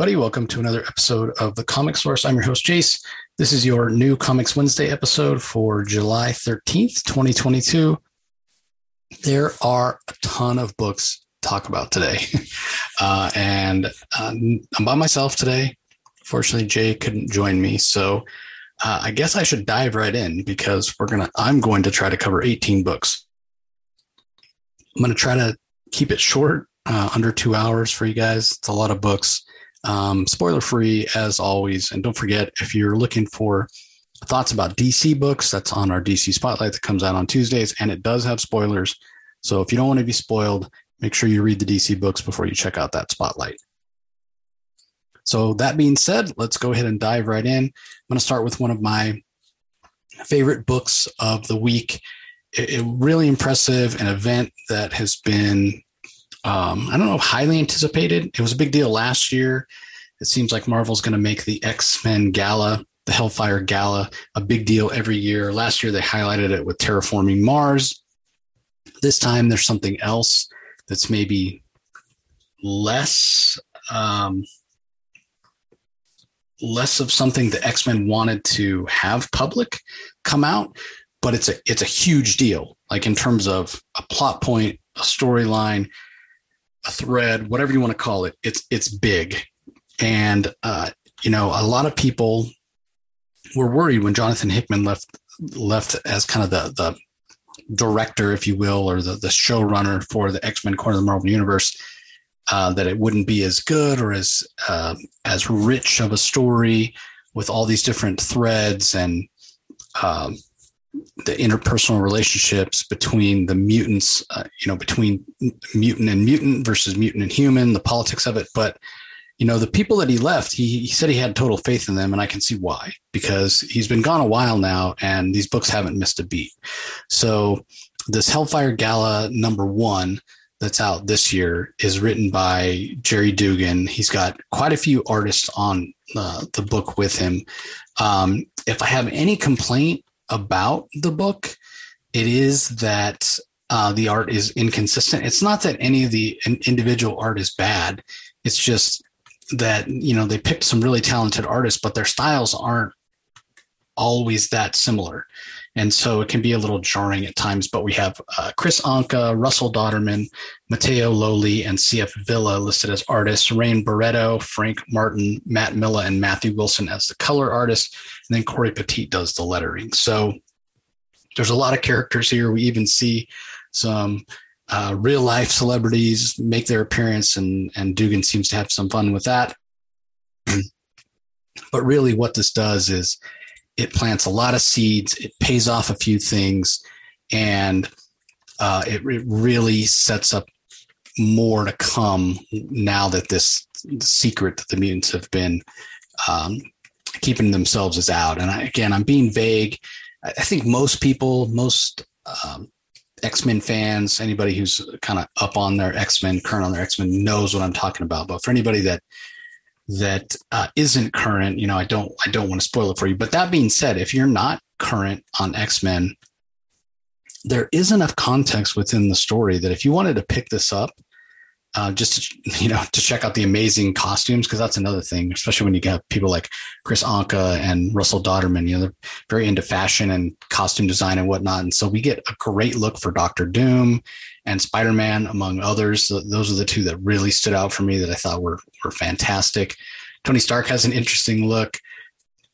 Everybody. Welcome to another episode of the Comic Source. I'm your host, Jace. This is your new Comics Wednesday episode for July 13th, 2022. There are a ton of books to talk about today. Uh, and um, I'm by myself today. Fortunately, Jay couldn't join me. So uh, I guess I should dive right in because we're going to, I'm going to try to cover 18 books. I'm going to try to keep it short, uh, under two hours for you guys. It's a lot of books. Um, spoiler free as always. And don't forget, if you're looking for thoughts about DC books, that's on our DC Spotlight that comes out on Tuesdays, and it does have spoilers. So if you don't want to be spoiled, make sure you read the DC books before you check out that Spotlight. So that being said, let's go ahead and dive right in. I'm going to start with one of my favorite books of the week. It, it really impressive, an event that has been um, I don't know, highly anticipated. It was a big deal last year. It seems like Marvel's going to make the X Men Gala, the Hellfire Gala, a big deal every year. Last year they highlighted it with Terraforming Mars. This time there's something else that's maybe less um, less of something the X Men wanted to have public come out, but it's a it's a huge deal. Like in terms of a plot point, a storyline, a thread, whatever you want to call it, it's it's big, and uh, you know a lot of people were worried when Jonathan Hickman left left as kind of the the director, if you will, or the the showrunner for the X Men Corner of the Marvel Universe. Uh, that it wouldn't be as good or as uh, as rich of a story with all these different threads and um, the interpersonal relationships between the mutants, uh, you know, between mutant and mutant versus mutant and human, the politics of it. But, you know, the people that he left, he, he said he had total faith in them. And I can see why, because he's been gone a while now and these books haven't missed a beat. So this Hellfire Gala number one that's out this year is written by Gerry Duggan. He's got quite a few artists on uh, the book with him. Um, if I have any complaint about the book, it is that uh, the art is inconsistent. It's not that any of the individual art is bad. It's just that you know they picked some really talented artists, but their styles aren't always that similar, and so it can be a little jarring at times. But we have uh, Kris Anka, Russell Dauterman, Matteo Lolli, and C.F. Villa listed as artists. Rain Beredo, Frank Martin, Matt Miller, and Matthew Wilson as the color artists, and then Cory Petit does the lettering. So there's a lot of characters here. We even see some uh, real life celebrities make their appearance, and and Duggan seems to have some fun with that. but really, what this does is it plants a lot of seeds. It pays off a few things, and uh, it, it really sets up more to come now that this secret that the mutants have been um, keeping themselves as out. And I, again, I'm being vague. I think most people, most um, X Men fans, anybody who's kind of up on their X Men, current on their X Men, knows what I'm talking about. But for anybody that that uh, not current, you know, I don't I don't want to spoil it for you. But that being said, if you're not current on X Men, there is enough context within the story that if you wanted to pick this up uh, just to, you know to check out the amazing costumes because that's another thing, especially when you get people like Kris Anka and Russell Dauterman. You know, they're very into fashion and costume design and whatnot, and so we get a great look for Doctor Doom and Spider Man, among others. Those are the two that really stood out for me that I thought were were fantastic. Tony Stark has an interesting look.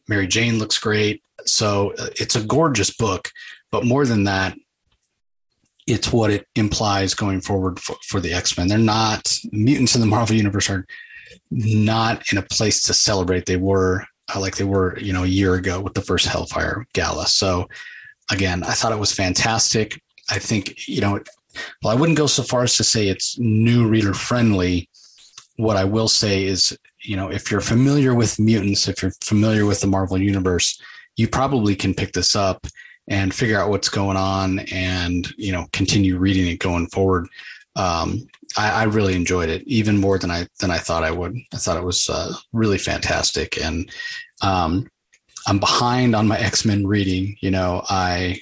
Mary Jane looks great. So uh, it's a gorgeous book. But more than that, it's what it implies going forward for, for the X-Men. They're not mutants in the Marvel universe are not in a place to celebrate. They were uh, like they were, you know, a year ago with the first Hellfire Gala. So again, I thought it was fantastic. I think, you know, well, I wouldn't go so far as to say it's new reader friendly. What I will say is, you know, if you're familiar with mutants, if you're familiar with the Marvel universe, you probably can pick this up and figure out what's going on and you know continue reading it going forward um, I, I, really enjoyed it even more than I than I thought I would. I thought it was uh, really fantastic, and um, I'm behind on my X Men reading. You know, I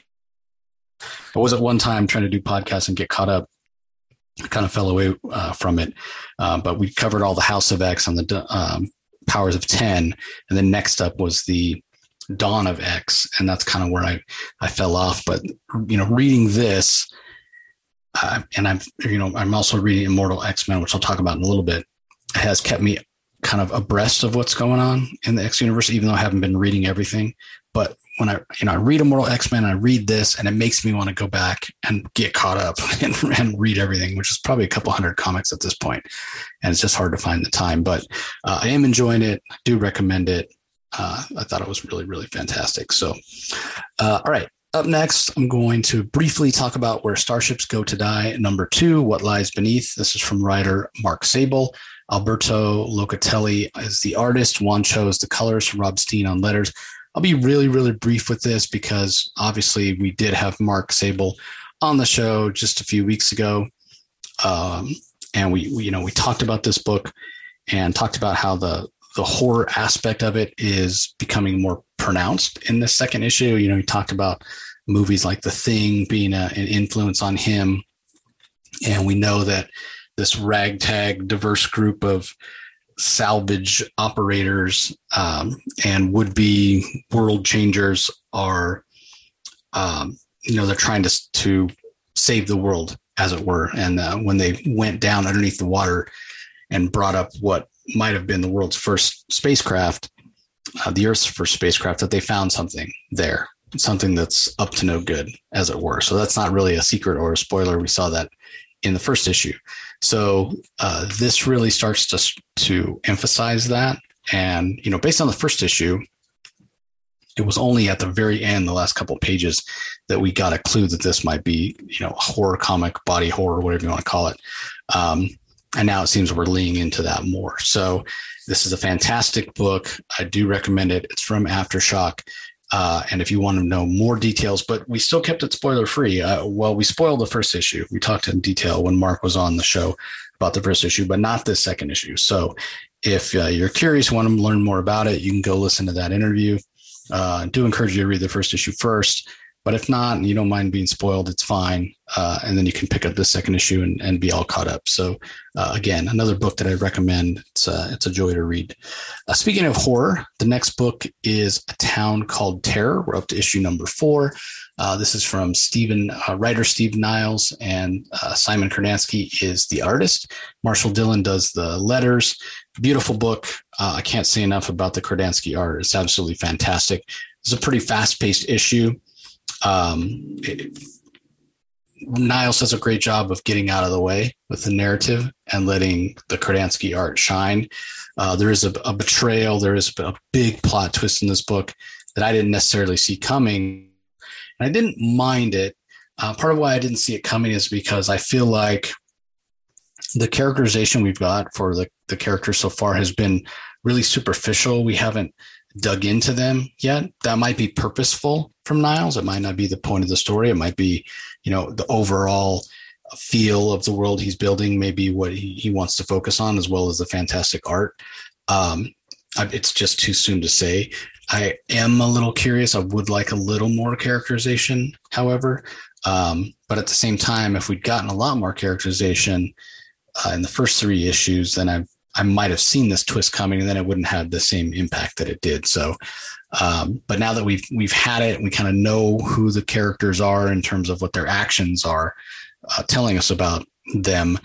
I was at one time trying to do podcasts and get caught up I kind of fell away uh, from it. Uh, but we covered all the House of X on the um, Powers of X. And then next up was the Dawn of X. And that's kind of where I, I fell off. But, you know, reading this, uh, and I'm, you know, I'm also reading Immortal X Men, which I'll talk about in a little bit, has kept me kind of abreast of what's going on in the X universe, even though I haven't been reading everything. But when I, you know, I read Immortal X Men, I read this, and it makes me want to go back and get caught up and, and, read everything, which is probably a couple hundred comics at this point, and it's just hard to find the time. But uh, I am enjoying it. Do recommend it. Uh, I thought it was really, really fantastic. So, uh, all right. Up next, I'm going to briefly talk about where starships go to die. Number two, what lies beneath. This is from writer Mark Sable. Alberto Locatelli is the artist. Juan Cho is the colors from Rob Steen on letters. I'll be really, really brief with this because obviously we did have Mark Sable on the show just a few weeks ago. Um, and we, we, you know, we talked about this book and talked about how the, the horror aspect of it is becoming more pronounced in the second issue. You know, he talked about movies like The Thing being a, an influence on him. And we know that this ragtag diverse group of salvage operators um, and would be world changers are, um, you know, they're trying to, to save the world, as it were. And uh, when they went down underneath the water and brought up what might have been the world's first spacecraft, uh, the Earth's first spacecraft, that they found something there, something that's up to no good, as it were. So that's not really a secret or a spoiler. We saw that in the first issue. So uh, this really starts to to emphasize that, and you know, based on the first issue, it was only at the very end, the last couple pages, that we got a clue that this might be, you know, horror comic, body horror, whatever you want to call it. Um, and now it seems we're leaning into that more. So this is a fantastic book. I do recommend it. It's from Aftershock. Uh, and if you want to know more details, but we still kept it spoiler free. Uh, well, we spoiled the first issue. We talked in detail when Mark was on the show about the first issue, but not the second issue. So if uh, you're curious, want to learn more about it, you can go listen to that interview. Uh, do encourage you to read the first issue first. But if not, and you don't mind being spoiled, it's fine. Uh, and then you can pick up the second issue and, and be all caught up. So uh, again, another book that I recommend. It's a, it's a joy to read. Uh, speaking of horror, the next book is A Town Called Terror. We're up to issue number four. Uh, this is from Stephen, uh, writer Steve Niles, and uh, Simon Kurnansky is the artist. Marshall Dillon does the letters. Beautiful book. I can't say enough about the Kurnansky art. It's absolutely fantastic. It's a pretty fast paced issue um, it, Niles does a great job of getting out of the way with the narrative and letting the Kurnansky art shine. Uh, there is a, a, betrayal. There is a big plot twist in this book that I didn't necessarily see coming. And I didn't mind it. Uh, part of why I didn't see it coming is because I feel like the characterization we've got for the, the characters so far has been really superficial. We haven't dug into them yet. That might be purposeful from Niles. It might not be the point of the story. It might be, you know, the overall feel of the world he's building, maybe what he, he wants to focus on, as well as the fantastic art. Um, it's just too soon to say. I am a little curious. I would like a little more characterization, however. Um, but at the same time, if we'd gotten a lot more characterization uh, in the first three issues, then I I might have seen this twist coming, and then it wouldn't have the same impact that it did. So um, but now that we've we've had it, we kind of know who the characters are in terms of what their actions are, uh, telling us about them.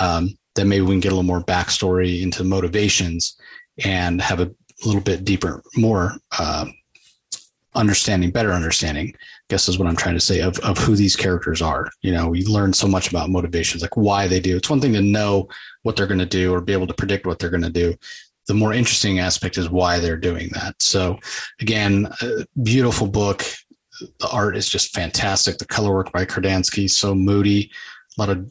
Um, then maybe we can get a little more backstory into motivations and have a little bit deeper, more uh, understanding, better understanding. I guess is what I'm trying to say of of who these characters are. You know, we learn so much about motivations, like why they do. It's one thing to know what they're going to do or be able to predict what they're going to do the more interesting aspect is why they're doing that. So, again, beautiful book. The art is just fantastic. The color work by Kurnansky so moody, a lot of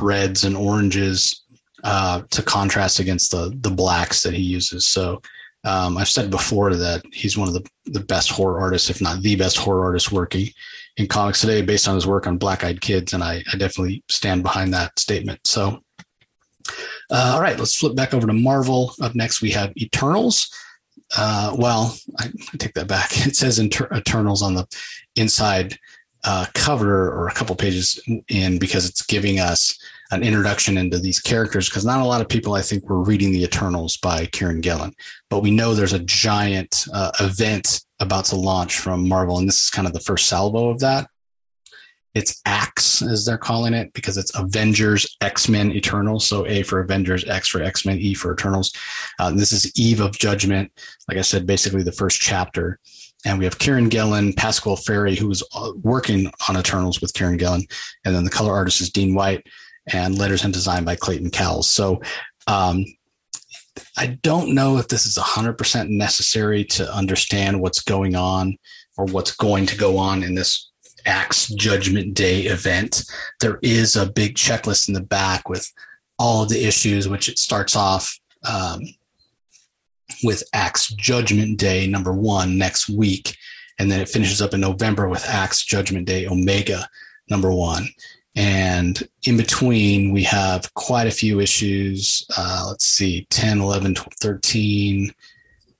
reds and oranges uh, to contrast against the the blacks that he uses. So, um, I've said before that he's one of the the best horror artists, if not the best horror artist working in comics today, based on his work on Black Eyed Kids, and I, I definitely stand behind that statement. So. Uh, all right, let's flip back over to Marvel. Up next, we have Eternals. Uh, well, I, I, take that back. It says Inter- Eternals on the inside uh, cover or a couple pages in because it's giving us an introduction into these characters because not a lot of people, I think, were reading the Eternals by Kieron Gillen, but we know there's a giant uh, event about to launch from Marvel, and this is kind of the first salvo of that. It's Axe, as they're calling it, because it's Avengers X Men Eternals. So A for Avengers, X for X Men, E for Eternals. Uh, this is Eve of Judgment. Like I said, basically the first chapter and we have Kieron Gillen, Pasqual Ferry, who was uh, working on Eternals with Kieron Gillen, and then the color artist is Dean White, and letters and design by Clayton Cowles. So um, I don't know if this is 100% necessary to understand what's going on or what's going to go on in this Axe Judgment Day event. There is a big checklist in the back with all of the issues, which it starts off. Um, with Axe Judgment Day number one next week. And then it finishes up in November with Axe Judgment Day Omega number one. And in between, we have quite a few issues. Uh, let's see 10, 11, 12, 13,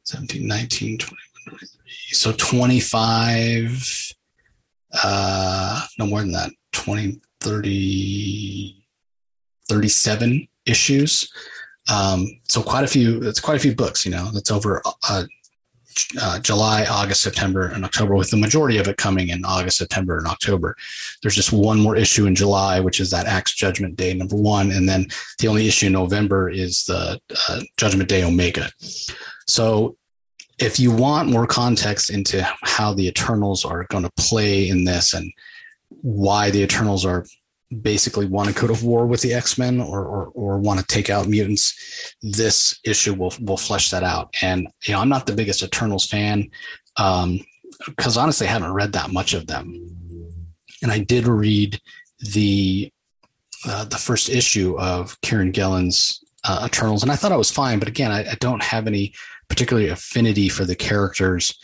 17, 19, 20, 23. So 25, uh, no more than that, 20, 30, 37 issues um, so quite a few, it's quite a few books, you know, that's over uh, uh, July, August, September, and October, with the majority of it coming in August, September, and October. There's just one more issue in July, which is that Axe Judgment Day number one, and then the only issue in November is the uh, Judgment Day Omega. So, if you want more context into how the Eternals are going to play in this and why the Eternals are basically want to go to war with the X-Men or, or, or want to take out mutants, this issue will, will flesh that out. And, you know, I'm not the biggest Eternals fan. Um, cause honestly, I haven't read that much of them. And I did read the, uh, the first issue of Kieron Gillen's uh, Eternals, and I thought it was fine. But again, I, I don't have any particular affinity for the characters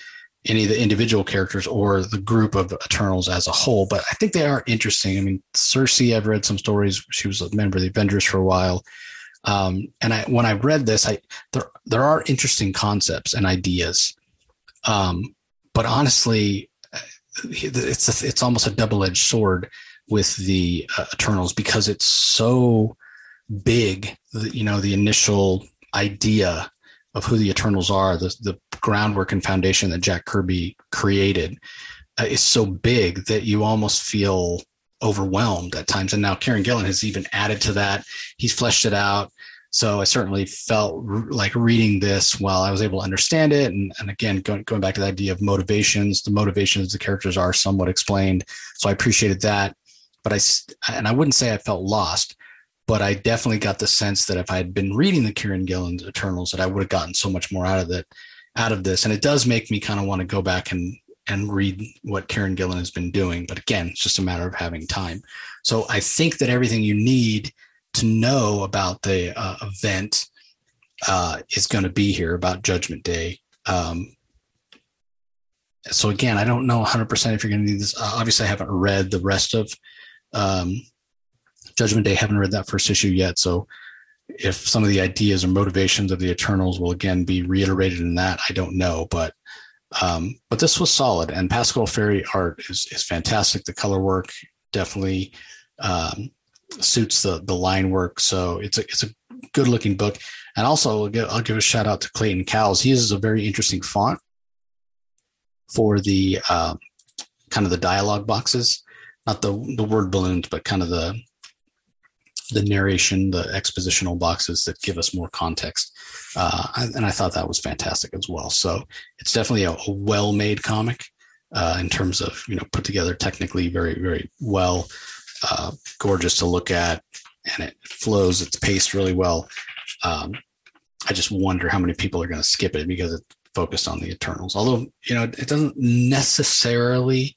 any of the individual characters or the group of Eternals as a whole. But I think they are interesting. I mean, Sersi, I've read some stories. She was a member of the Avengers for a while. Um, and I, when I read this, I there there are interesting concepts and ideas. Um, but honestly, it's a, it's almost a double edged sword with the uh, Eternals because it's so big. You know, the initial idea of who the Eternals are, the, the groundwork and foundation that Jack Kirby created uh, is so big that you almost feel overwhelmed at times. And now Kieron Gillen has even added to that. He's fleshed it out. So I certainly felt like reading this while I was able to understand it. And, and again, going, going back to the idea of motivations, the motivations of the characters are somewhat explained. So I appreciated that. But I, and I wouldn't say I felt lost, but I definitely got the sense that if I had been reading the Kieron Gillen Eternals, that I would have gotten so much more out of it, out of this. And it does make me kind of want to go back and and read what Kieron Gillen has been doing. But again, it's just a matter of having time. So I think that everything you need to know about the uh, event uh, is going to be here about Judgment Day. Um, so again, I don't know 100% if you're going to need this. Uh, obviously, I haven't read the rest of um, Judgment Day. Haven't read that first issue yet, so if some of the ideas or motivations of the Eternals will again be reiterated in that, I don't know. But um, but this was solid, and Pasqual Ferry art is is fantastic. The color work definitely um, suits the the line work, so it's a it's a good looking book. And also, I'll give, I'll give a shout out to Clayton Cowles. He uses a very interesting font for the uh, kind of the dialogue boxes, not the the word balloons, but kind of the the narration, the expositional boxes that give us more context. Uh, and I thought that was fantastic as well. So it's definitely a, a well-made comic uh, in terms of you know put together technically very very well, uh, gorgeous to look at, and it flows. It's paced really well. Um, I just wonder how many people are going to skip it because it's focused on the Eternals. Although you know it doesn't necessarily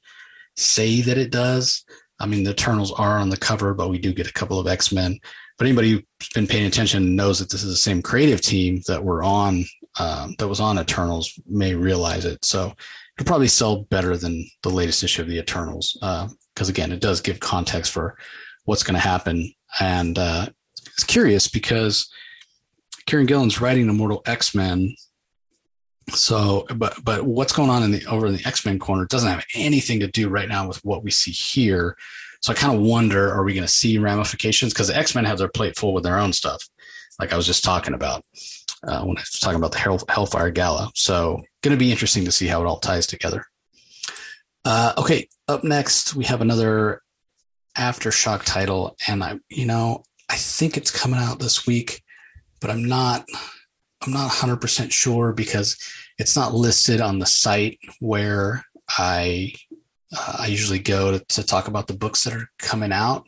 say that it does. I mean, the Eternals are on the cover, but we do get a couple of X Men. But anybody who's been paying attention knows that this is the same creative team that were on um, that was on Eternals may realize it. So it'll probably sell better than the latest issue of the Eternals because uh, again, it does give context for what's going to happen. And uh, it's curious because Kieron Gillen's writing Immortal X Men so, but but what's going on in the over in the X Men corner doesn't have anything to do right now with what we see here, So I kind of wonder, are we going to see ramifications? Because the X Men have their plate full with their own stuff, like I was just talking about uh, when I was talking about the Hell, Hellfire Gala. So going to be interesting to see how it all ties together. Uh, okay, up next we have another aftershock title, and I, you know, I think it's coming out this week, but I'm not, I'm not 100 percent sure because it's not listed on the site where I, uh, I usually go to, to, talk about the books that are coming out.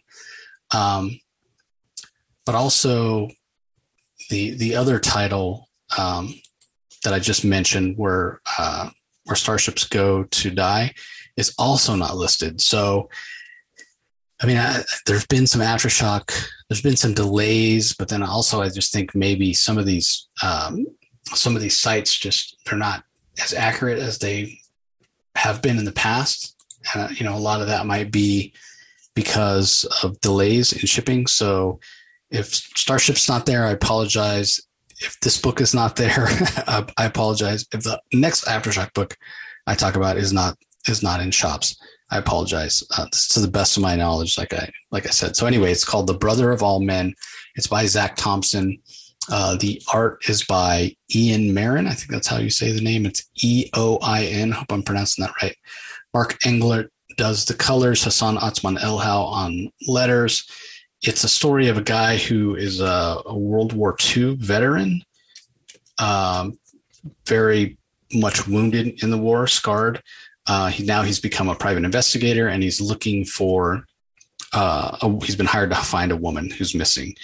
Um, but also the the other title um, that I just mentioned, where uh, where starships go to die, is also not listed. So I mean, there's been some aftershock. There's been some delays, but then also I just think maybe some of these um, some of these sites just they're not as accurate as they have been in the past. And uh, you know, a lot of that might be because of delays in shipping. So if Starship's not there, I apologize. If this book is not there, I apologize. If the next aftershock book I talk about is not is not in shops, I apologize. Uh, to the best of my knowledge, like I like I said. So anyway, it's called The Brother of All Men. It's by Zac Thompson. Uh, the art is by Eoin Marron. I think that's how you say the name. It's E O I N. Hope I'm pronouncing that right. Mark Englert does the colors. Hassan Otsmane-Elhaou on letters. It's a story of a guy who is a, a World War II veteran, um, very much wounded in the war, scarred, uh, he now he's become a private investigator and he's looking for. Uh, a, he's been hired to find a woman who's missing,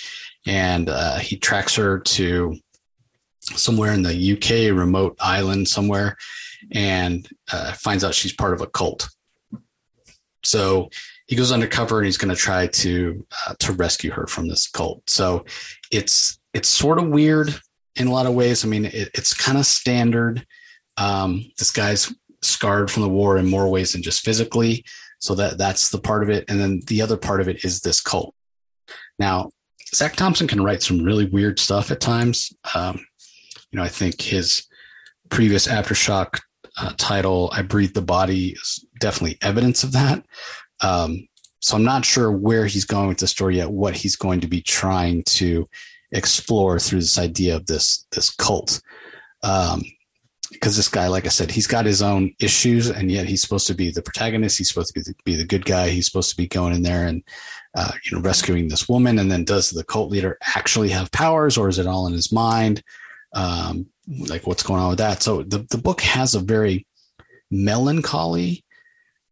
and uh, he tracks her to somewhere in the UK, remote island somewhere, and uh, finds out she's part of a cult. So he goes undercover and he's going to try to uh, to rescue her from this cult. So it's it's sort of weird in a lot of ways. I mean, it, it's kind of standard. Um, this guy's scarred from the war in more ways than just physically. So that that's the part of it. And then the other part of it is this cult. Now, Zac Thompson can write some really weird stuff at times. Um, you know, I think his previous aftershock uh, title, "I Breathe the Body," is definitely evidence of that. Um, so I'm not sure where he's going with the story yet. What he's going to be trying to explore through this idea of this this cult. Um, because this guy, like I said, he's got his own issues, and yet he's supposed to be the protagonist. He's supposed to be the, be the good guy. He's supposed to be going in there and uh, you know rescuing this woman. And then does the cult leader actually have powers, or is it all in his mind? Um, like what's going on with that? So the the book has a very melancholy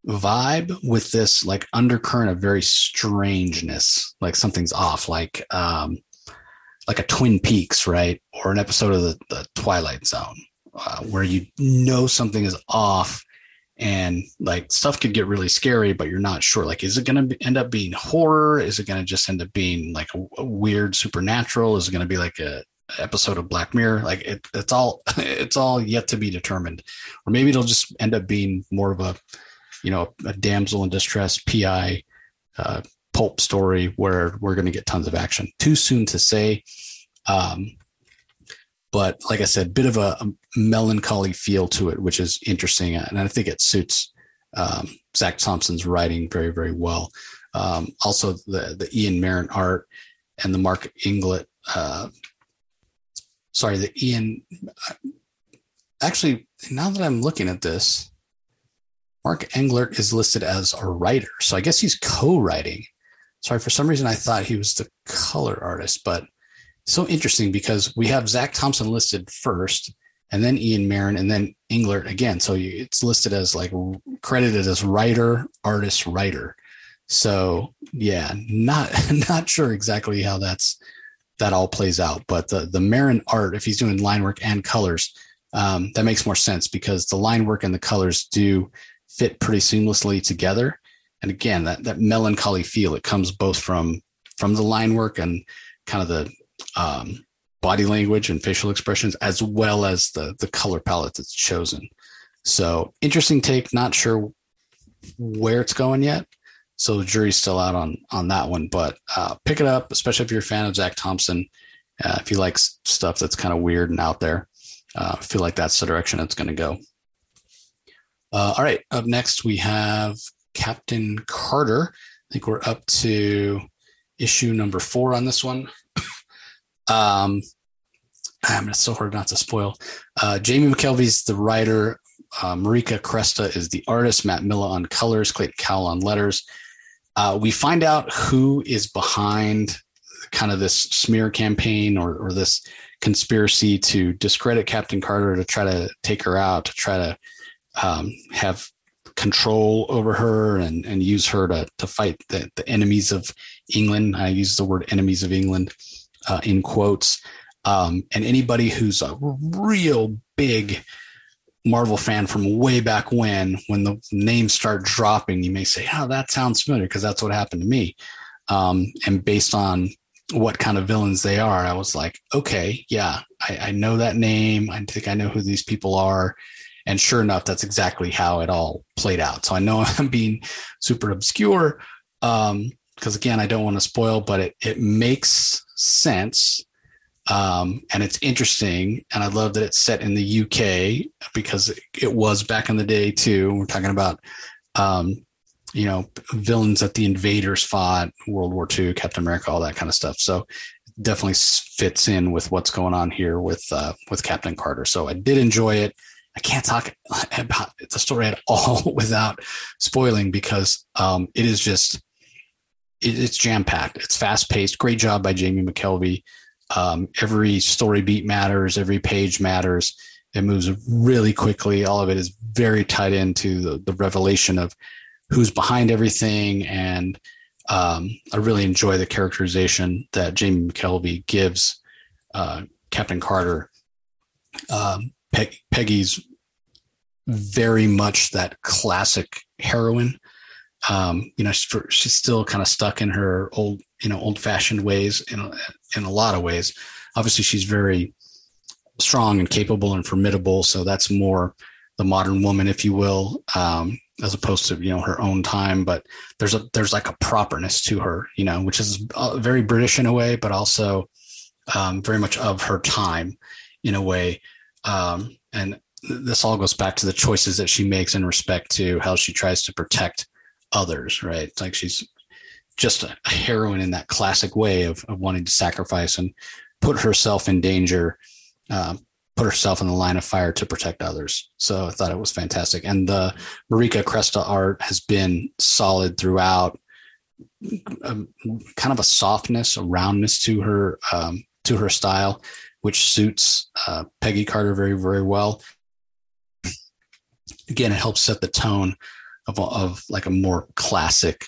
vibe with this like undercurrent of very strangeness, like something's off, like um, like a Twin Peaks, right, or an episode of the, the Twilight Zone uh, where you know something is off and like stuff could get really scary but you're not sure. Like is it going to end up being horror? Is it going to just end up being like a, a weird supernatural? Is it going to be like a episode of black mirror? Like it, it's all it's all yet to be determined. Or maybe it'll just end up being more of a you know a damsel in distress pi uh, pulp story where we're going to get tons of action. Too soon to say. Um, but like I said, bit of a, a, melancholy feel to it, which is interesting, and I think it suits um, Zac Thompson's writing very, very well. Um, also, the the Eoin Marron art and the Mark Englert. Uh, sorry, the Eoin. Actually, now that I'm looking at this, Mark Englert is listed as a writer, so I guess he's co-writing. Sorry, for some reason I thought he was the color artist, but so interesting because we have Zac Thompson listed first, and then Eoin Marron, and then Englert again. So it's listed as like credited as writer, artist, writer. So yeah, not not sure exactly how that's that all plays out, but the the Marron art, if he's doing line work and colors, um, that makes more sense because the line work and the colors do fit pretty seamlessly together. And again, that that melancholy feel it comes both from from the line work and kind of the um, body language and facial expressions, as well as the the color palette that's chosen. So interesting take. Not sure where it's going yet. So the jury's still out on on that one, but uh, pick it up, especially if you're a fan of Zac Thompson. Uh, if you like stuff that's kind of weird and out there, uh, I feel like that's the direction it's going to go. Uh, all right, up next we have Captain Carter. I think we're up to issue number four on this one. Um, I mean, it's so hard not to spoil. Uh, Jamie McKelvie's the writer. Uh, Marika Cresta is the artist. Matt Miller on colors. Clayton Cowles on letters. Uh, we find out who is behind kind of this smear campaign or, or this conspiracy to discredit Captain Carter to try to take her out, to try to um, have control over her and, and use her to, to fight the, the enemies of England. I use the word enemies of England uh, in quotes. Um, and anybody who's a real big Marvel fan from way back when, when the names start dropping, you may say, "Oh, that sounds familiar," because that's what happened to me. Um, and based on what kind of villains they are, I was like, "Okay, yeah, I, I know that name. I think I know who these people are." And sure enough, that's exactly how it all played out. So I know I'm being super obscure because, again, I don't want to spoil, but it it makes sense um, and it's interesting. And I love that it's set in the UK because it was back in the day too. We're talking about, um, you know, villains that the invaders fought, World War II, Captain America, all that kind of stuff. So it definitely fits in with what's going on here with uh, with Captain Carter. So I did enjoy it. I can't talk about the story at all without spoiling because um, it is just it, it's jam packed. It's fast paced. Great job by Jamie McKelvie. Um, every story beat matters, every page matters. It moves really quickly. All of it is very tied into the, the revelation of who's behind everything. And um, I really enjoy the characterization that Jamie McKelvie gives uh, Captain Carter. Um, Peggy's very much that classic heroine. Um, you know, she's, she's still kind of stuck in her old you know old fashioned ways in a, in a lot of ways. Obviously, she's very strong and capable and formidable. So that's more the modern woman, if you will, um, as opposed to you know her own time. But there's a there's like a properness to her, you know, which is uh, very British in a way, but also um, very much of her time in a way. Um, and this all goes back to the choices that she makes in respect to how she tries to protect others, right? It's like she's just a heroine in that classic way of, of wanting to sacrifice and put herself in danger, uh, put herself in the line of fire to protect others. So I thought it was fantastic. And the Marika Cresta art has been solid throughout. Um, kind of a softness, a roundness to her um, to her style, which suits uh, Peggy Carter very very well. Again, it helps set the tone of of like a more classic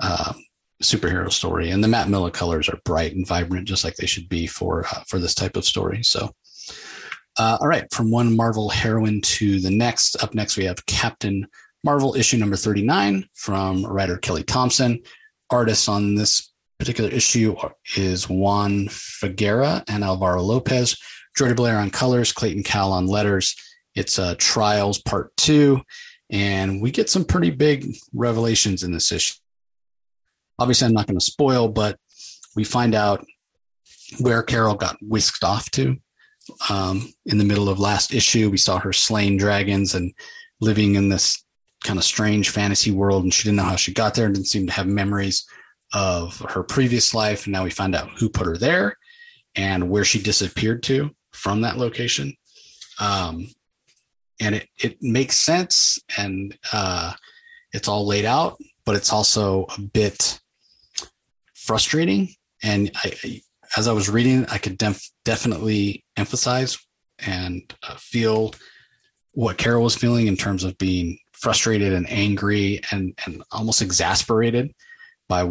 uh, superhero story. And the Matt Miller colors are bright and vibrant, just like they should be for uh, for this type of story. So, uh, all right, from one Marvel heroine to the next. Up next, we have Captain Marvel issue number thirty nine from writer Kelly Thompson. Artists on this particular issue is Juan Frigeri and Alvaro Lopez. Jordie Bellaire on colors, Clayton Cowles on letters. It's uh, Trials Part Two, and we get some pretty big revelations in this issue obviously I'm not going to spoil, but we find out where Carol got whisked off to. Um, in the middle of last issue, we saw her slaying dragons and living in this kind of strange fantasy world, and she didn't know how she got there and didn't seem to have memories of her previous life. And now we find out who put her there and where she disappeared to from that location. Um, and it, it makes sense and uh, it's all laid out, but it's also a bit frustrating. And I, as I was reading, I could def- definitely emphasize and uh, feel what Carol was feeling in terms of being frustrated and angry and and almost exasperated by.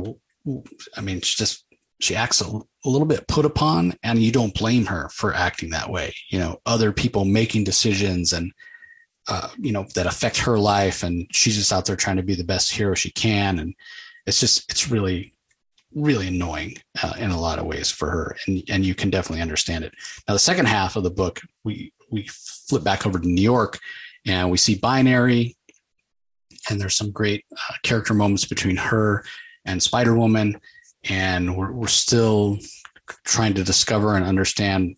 I mean, she just she acts a, a little bit put upon, and you don't blame her for acting that way. You know, other people making decisions and uh, you know that affect her life, and she's just out there trying to be the best hero she can, and it's just it's really really annoying uh, in a lot of ways for her, and and you can definitely understand it. Now, the second half of the book, we we flip back over to New York, and we see Binary, and there's some great uh, character moments between her and Spider Woman, and we're we're still trying to discover and understand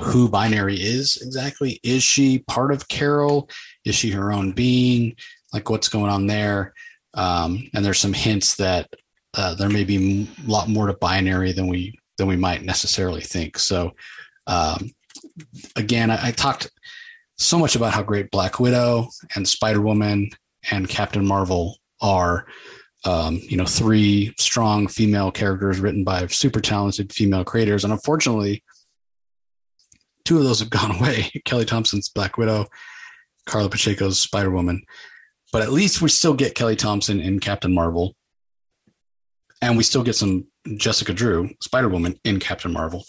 who Binary is exactly. Is she part of Carol? Is she her own being? Like what's going on there? um, and there's some hints that uh, there may be a lot more to binary than we than we might necessarily think. So, um, again, I, I, talked so much about how great Black Widow and Spider Woman and Captain Marvel are. Um, you know, three strong female characters written by super talented female creators, and unfortunately, two of those have gone away. Kelly Thompson's Black Widow, Karla Pacheco's Spider Woman. But at least we still get Kelly Thompson in Captain Marvel. And we still get some Jessica Drew, Spider Woman, in Captain Marvel.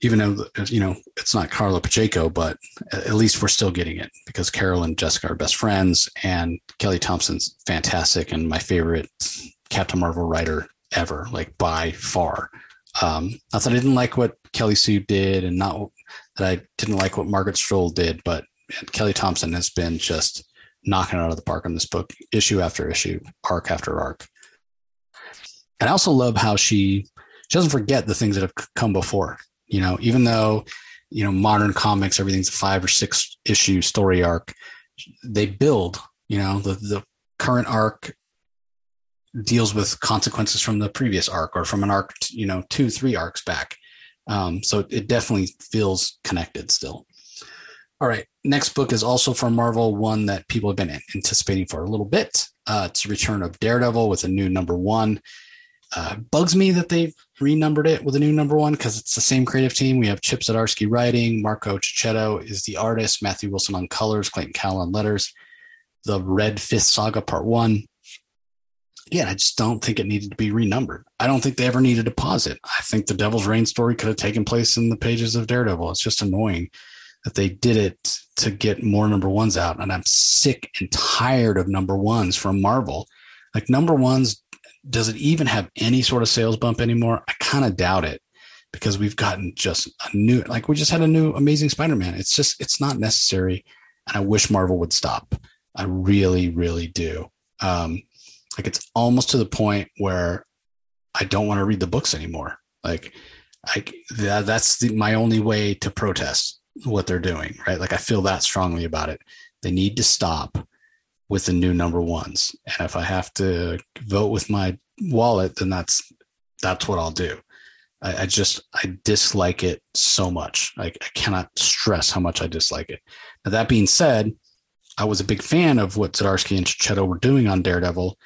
Even though, you know, it's not Karla Pacheco, but at least we're still getting it because Carol and Jessica are best friends. And Kelly Thompson's fantastic and my favorite Captain Marvel writer ever, like by far. Um, not that I didn't like what Kelly Sue did and not that I didn't like what Margaret Stohl did, but Kelly Thompson has been just knocking it out of the park on this book, issue after issue, arc after arc. And I also love how she she doesn't forget the things that have come before. You know, even though you know modern comics, everything's a five or six issue story arc, they build. You know, the the current arc deals with consequences from the previous arc or from an arc, you know, two, three arcs back. Um, so it definitely feels connected still. All right. Next book is also from Marvel, one that people have been anticipating for a little bit. Uh, it's return of Daredevil with a new number one. Uh, bugs me that they've renumbered it with a new number one because it's the same creative team. We have Chip Zdarsky writing, Marco Checchetto is the artist, Matthew Wilson on colors, Clayton Cowles on letters. The Red Fist Saga Part One. Again, I just don't think it needed to be renumbered. I don't think they ever needed to pause it. I think the Devil's Reign story could have taken place in the pages of Daredevil. It's just annoying that they did it to get more number ones out. And I'm sick and tired of number ones from Marvel. Like number ones, does it even have any sort of sales bump anymore? I kind of doubt it because we've gotten just a new, like we just had a new Amazing Spider Man. It's just, it's not necessary. And I wish Marvel would stop. I really, really do. Um, like it's almost to the point where I don't want to read the books anymore. Like, I that, that's the, my only way to protest what they're doing, right? Like I feel that strongly about it. They need to stop with the new number ones. And if I have to vote with my wallet, then that's that's what I'll do. I, I just I dislike it so much. I, I cannot stress how much I dislike it. Now that being said, I was a big fan of what Zdarsky and Checchetto were doing on Daredevil.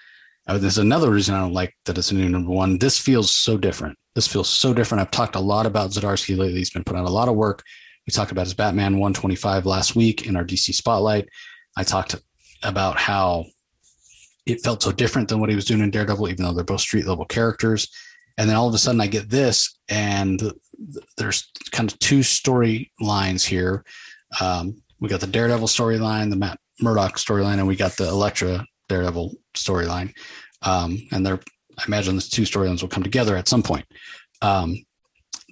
Uh, there's another reason I don't like that it's a new number one. This feels so different. This feels so different. I've talked a lot about Zdarsky lately. He's been putting out a lot of work we talked about his Batman 125 last week in our DC Spotlight. I talked about how it felt so different than what he was doing in Daredevil, even though they're both street level characters. And then all of a sudden I get this, and there's kind of two storylines here. Um, we got the Daredevil storyline, the Matt Murdock storyline, and we got the Elektra Daredevil storyline. Um, and they're, I imagine these two storylines will come together at some point. Um,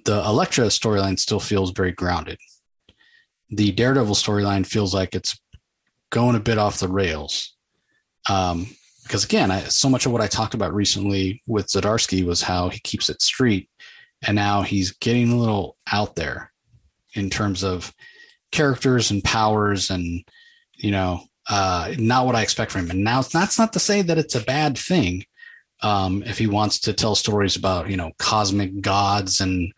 the Elektra storyline still feels very grounded. The Daredevil storyline feels like it's going a bit off the rails. Um, because again, I, so much of what I talked about recently with Zdarsky was how he keeps it street, and now he's getting a little out there in terms of characters and powers, and you know, uh, not what I expect from him. And now that's not to say that it's a bad thing. Um, if he wants to tell stories about you know cosmic gods and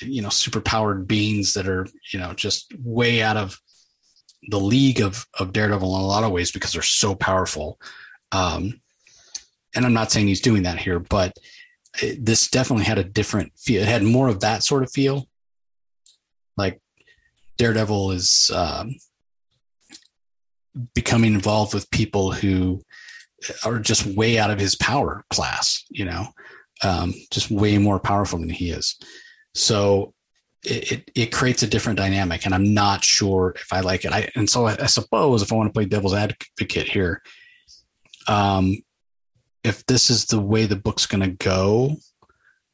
you know superpowered beings that are you know just way out of the league of of Daredevil in a lot of ways because they're so powerful. Um, and I'm not saying he's doing that here, but it, this definitely had a different feel. It had more of that sort of feel. Like Daredevil is um, becoming involved with people who are just way out of his power class, you know, um, just way more powerful than he is. So it, it, it, creates a different dynamic and I'm not sure if I like it. I, and so I, I suppose if I want to play devil's advocate here, um, if this is the way the book's going to go,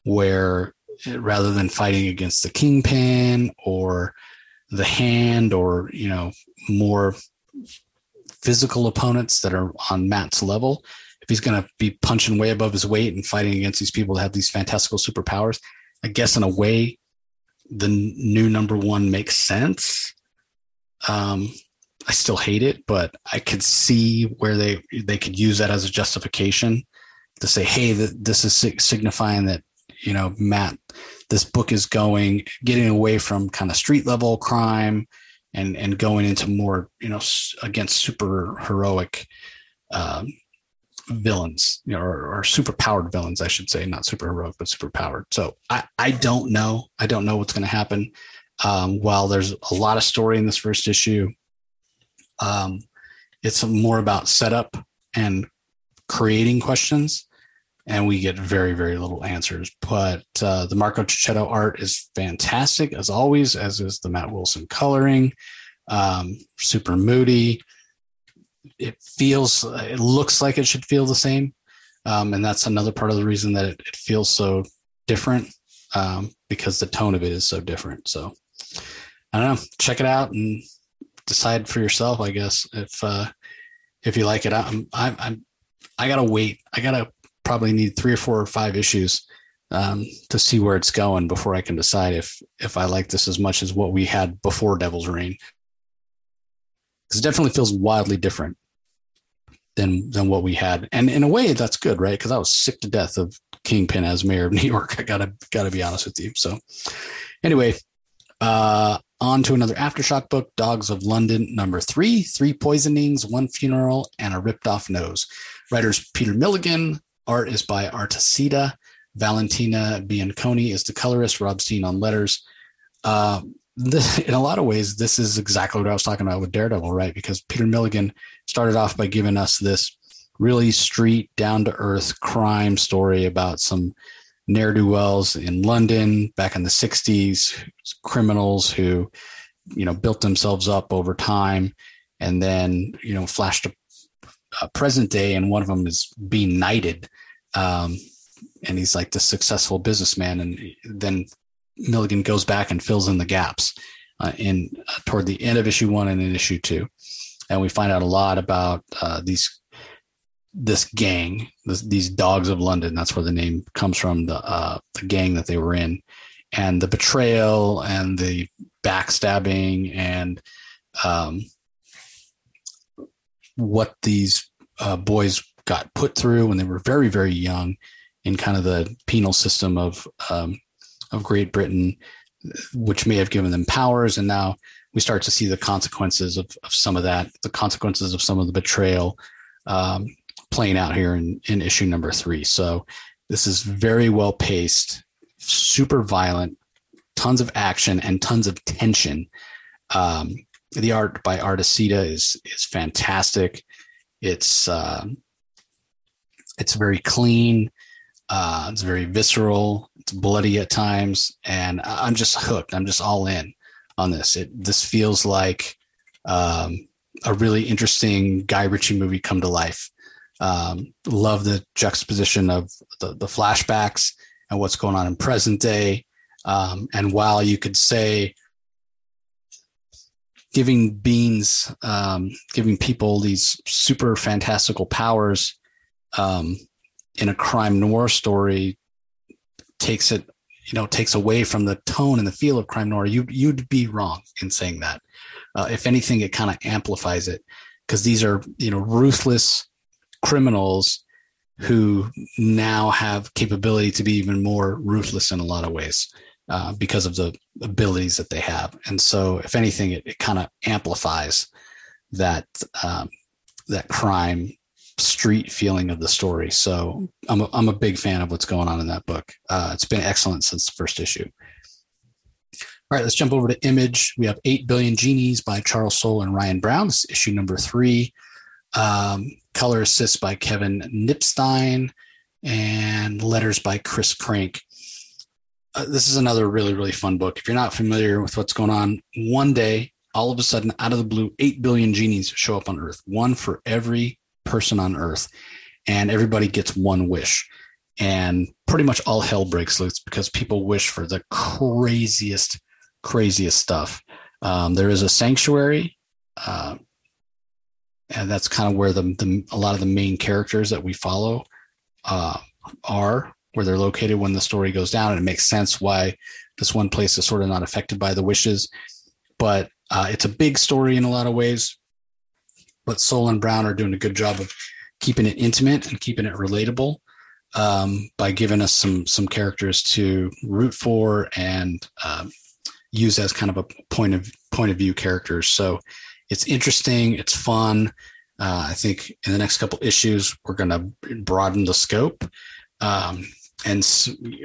where rather than fighting against the kingpin or the hand or, you know, more physical opponents that are on Matt's level, if he's going to be punching way above his weight and fighting against these people that have these fantastical superpowers, I guess in a way, the new number one makes sense. Um, I still hate it, but I could see where they they could use that as a justification to say, hey, this is signifying that you know Matt, this book is going getting away from kind of street level crime and and going into more you know against super heroic um, villains you know, or, or super powered villains i should say not super heroic but super powered. So i i don't know. I don't know what's going to happen. Um, while there's a lot of story in this first issue um, it's more about setup and creating questions and we get very very little answers. But uh, the marco checchetto art is fantastic as always as is the matt wilson coloring. Um, super moody. It feels it looks like it should feel the same. Um, and that's another part of the reason that it, it feels so different um, because the tone of it is so different. So i don't know. Check it out and decide for yourself i guess if uh if you like it. I'm i'm, I'm i gotta wait. I gotta probably need three or four or five issues um, to see where it's going before I can decide if if I like this as much as what we had before Devil's Reign. Because it definitely feels wildly different than than what we had, and in a way that's good, right? Because I was sick to death of Kingpin as mayor of New York. I gotta gotta be honest with you. So anyway, uh, on to another aftershock book, Dogs of London, number three, three poisonings, one funeral, and a ripped off nose. Writers Peter Milligan, Art is by Artesita. Valentina Bianconi is the colorist. Rob Steen on letters. Uh, this, in a lot of ways, this is exactly what I was talking about with Daredevil, right? Because Peter Milligan started off by giving us this really street, down to earth crime story about some ne'er do wells in London back in the 60s, criminals who, you know, built themselves up over time and then, you know, flashed a uh, present day, and one of them is being knighted, um, and he's like the successful businessman, and then Milligan goes back and fills in the gaps uh, in uh, toward the end of issue one and in issue two, and we find out a lot about uh, these this gang, this, these dogs of London. That's where the name comes from. The uh, the gang that they were in, and the betrayal and the backstabbing and um, what these uh, boys got put through when they were very, very young in kind of the penal system of um, of Great Britain, which may have given them powers, and now we start to see the consequences of, of some of that, the consequences of some of the betrayal um, playing out here in, in issue number three. So this is very well paced, super violent, tons of action and tons of tension. Um, the art by Artesita is is fantastic. It's uh, it's very clean. Uh, it's very visceral. It's bloody at times, and I'm just hooked. I'm just all in on this. It this feels like um, a really interesting Guy Ritchie movie come to life. Um, love the juxtaposition of the, the flashbacks and what's going on in present day. Um, and while you could say giving beings, um, giving people these super fantastical powers um, in a crime noir story takes it, you know, takes away from the tone and the feel of crime noir. You you'd be wrong in saying that. Uh, if anything, it kind of amplifies it because these are you know ruthless criminals who now have capability to be even more ruthless in a lot of ways. Uh, because of the abilities that they have. And so, if anything, it, it kind of amplifies that um, that crime street feeling of the story. So, I'm a, I'm a big fan of what's going on in that book. Uh, it's been excellent since the first issue. All right, let's jump over to Image. We have 8 Billion Genies by Charles Soule and Ryan Browne. This is issue number three. Um, color assist by Kevin Knipstein and letters by Chris Crank uh, this is another really really fun book. If you're not familiar with what's going on, one day all of a sudden out of the blue, eight billion genies show up on Earth, one for every person on Earth, and everybody gets one wish. And pretty much all hell breaks loose because people wish for the craziest, craziest stuff. Um, there is a sanctuary, uh, and that's kind of where the, the, a lot of the main characters that we follow uh, are where they're located when the story goes down. And it makes sense why this one place is sort of not affected by the wishes. But uh, it's a big story in a lot of ways. But Soule and Browne are doing a good job of keeping it intimate and keeping it relatable um, by giving us some some characters to root for and um, use as kind of a point of point of view characters. So it's interesting, it's fun. Uh, I think in the next couple issues we're going to broaden the scope um, and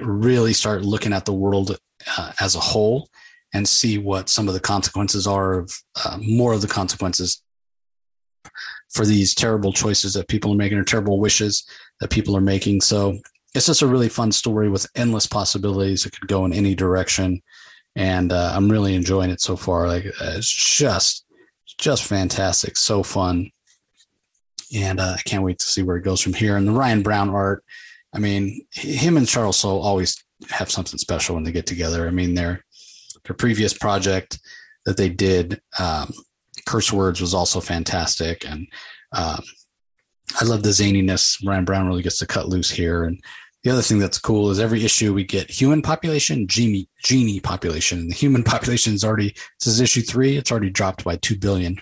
really start looking at the world uh, as a whole and see what some of the consequences are of uh, more of the consequences for these terrible choices that people are making or terrible wishes that people are making. So it's just a really fun story with endless possibilities. It could go in any direction, and uh, I'm really enjoying it so far. Like it's just, just fantastic, so fun, and uh, I can't wait to see where it goes from here. And the Ryan Browne art, I mean, him and Charles Soule always have something special when they get together. I mean, their their previous project that they did. Um, curse words was also fantastic, and um, I love the zaniness. Ryan Browne really gets to cut loose here, and the other thing that's cool is every issue we get human population, genie, genie population. The human population is already this is issue three. It's already dropped by two billion,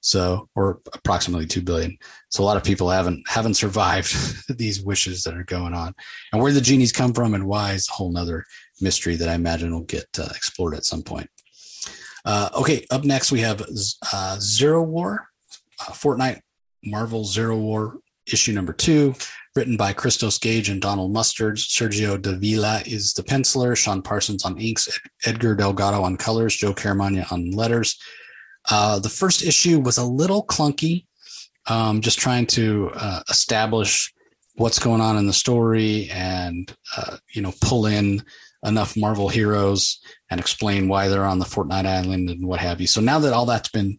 so or approximately two billion. So a lot of people haven't haven't survived these wishes that are going on, and where the genies come from and why is a whole nother mystery that I imagine will get uh, explored at some point. Uh, okay, up next we have uh, Zero War, uh, Fortnite Marvel Zero War issue number two, written by Christos Gage and Donald Mustard. Sergio Davila is the penciler, Sean Parsons on inks, Edgar Delgado on colors, Joe Caramagna on letters. Uh, the first issue was a little clunky, um, just trying to uh, establish what's going on in the story and uh, you know pull in enough Marvel heroes and explain why they're on the Fortnite Island and what have you. So now that all that's been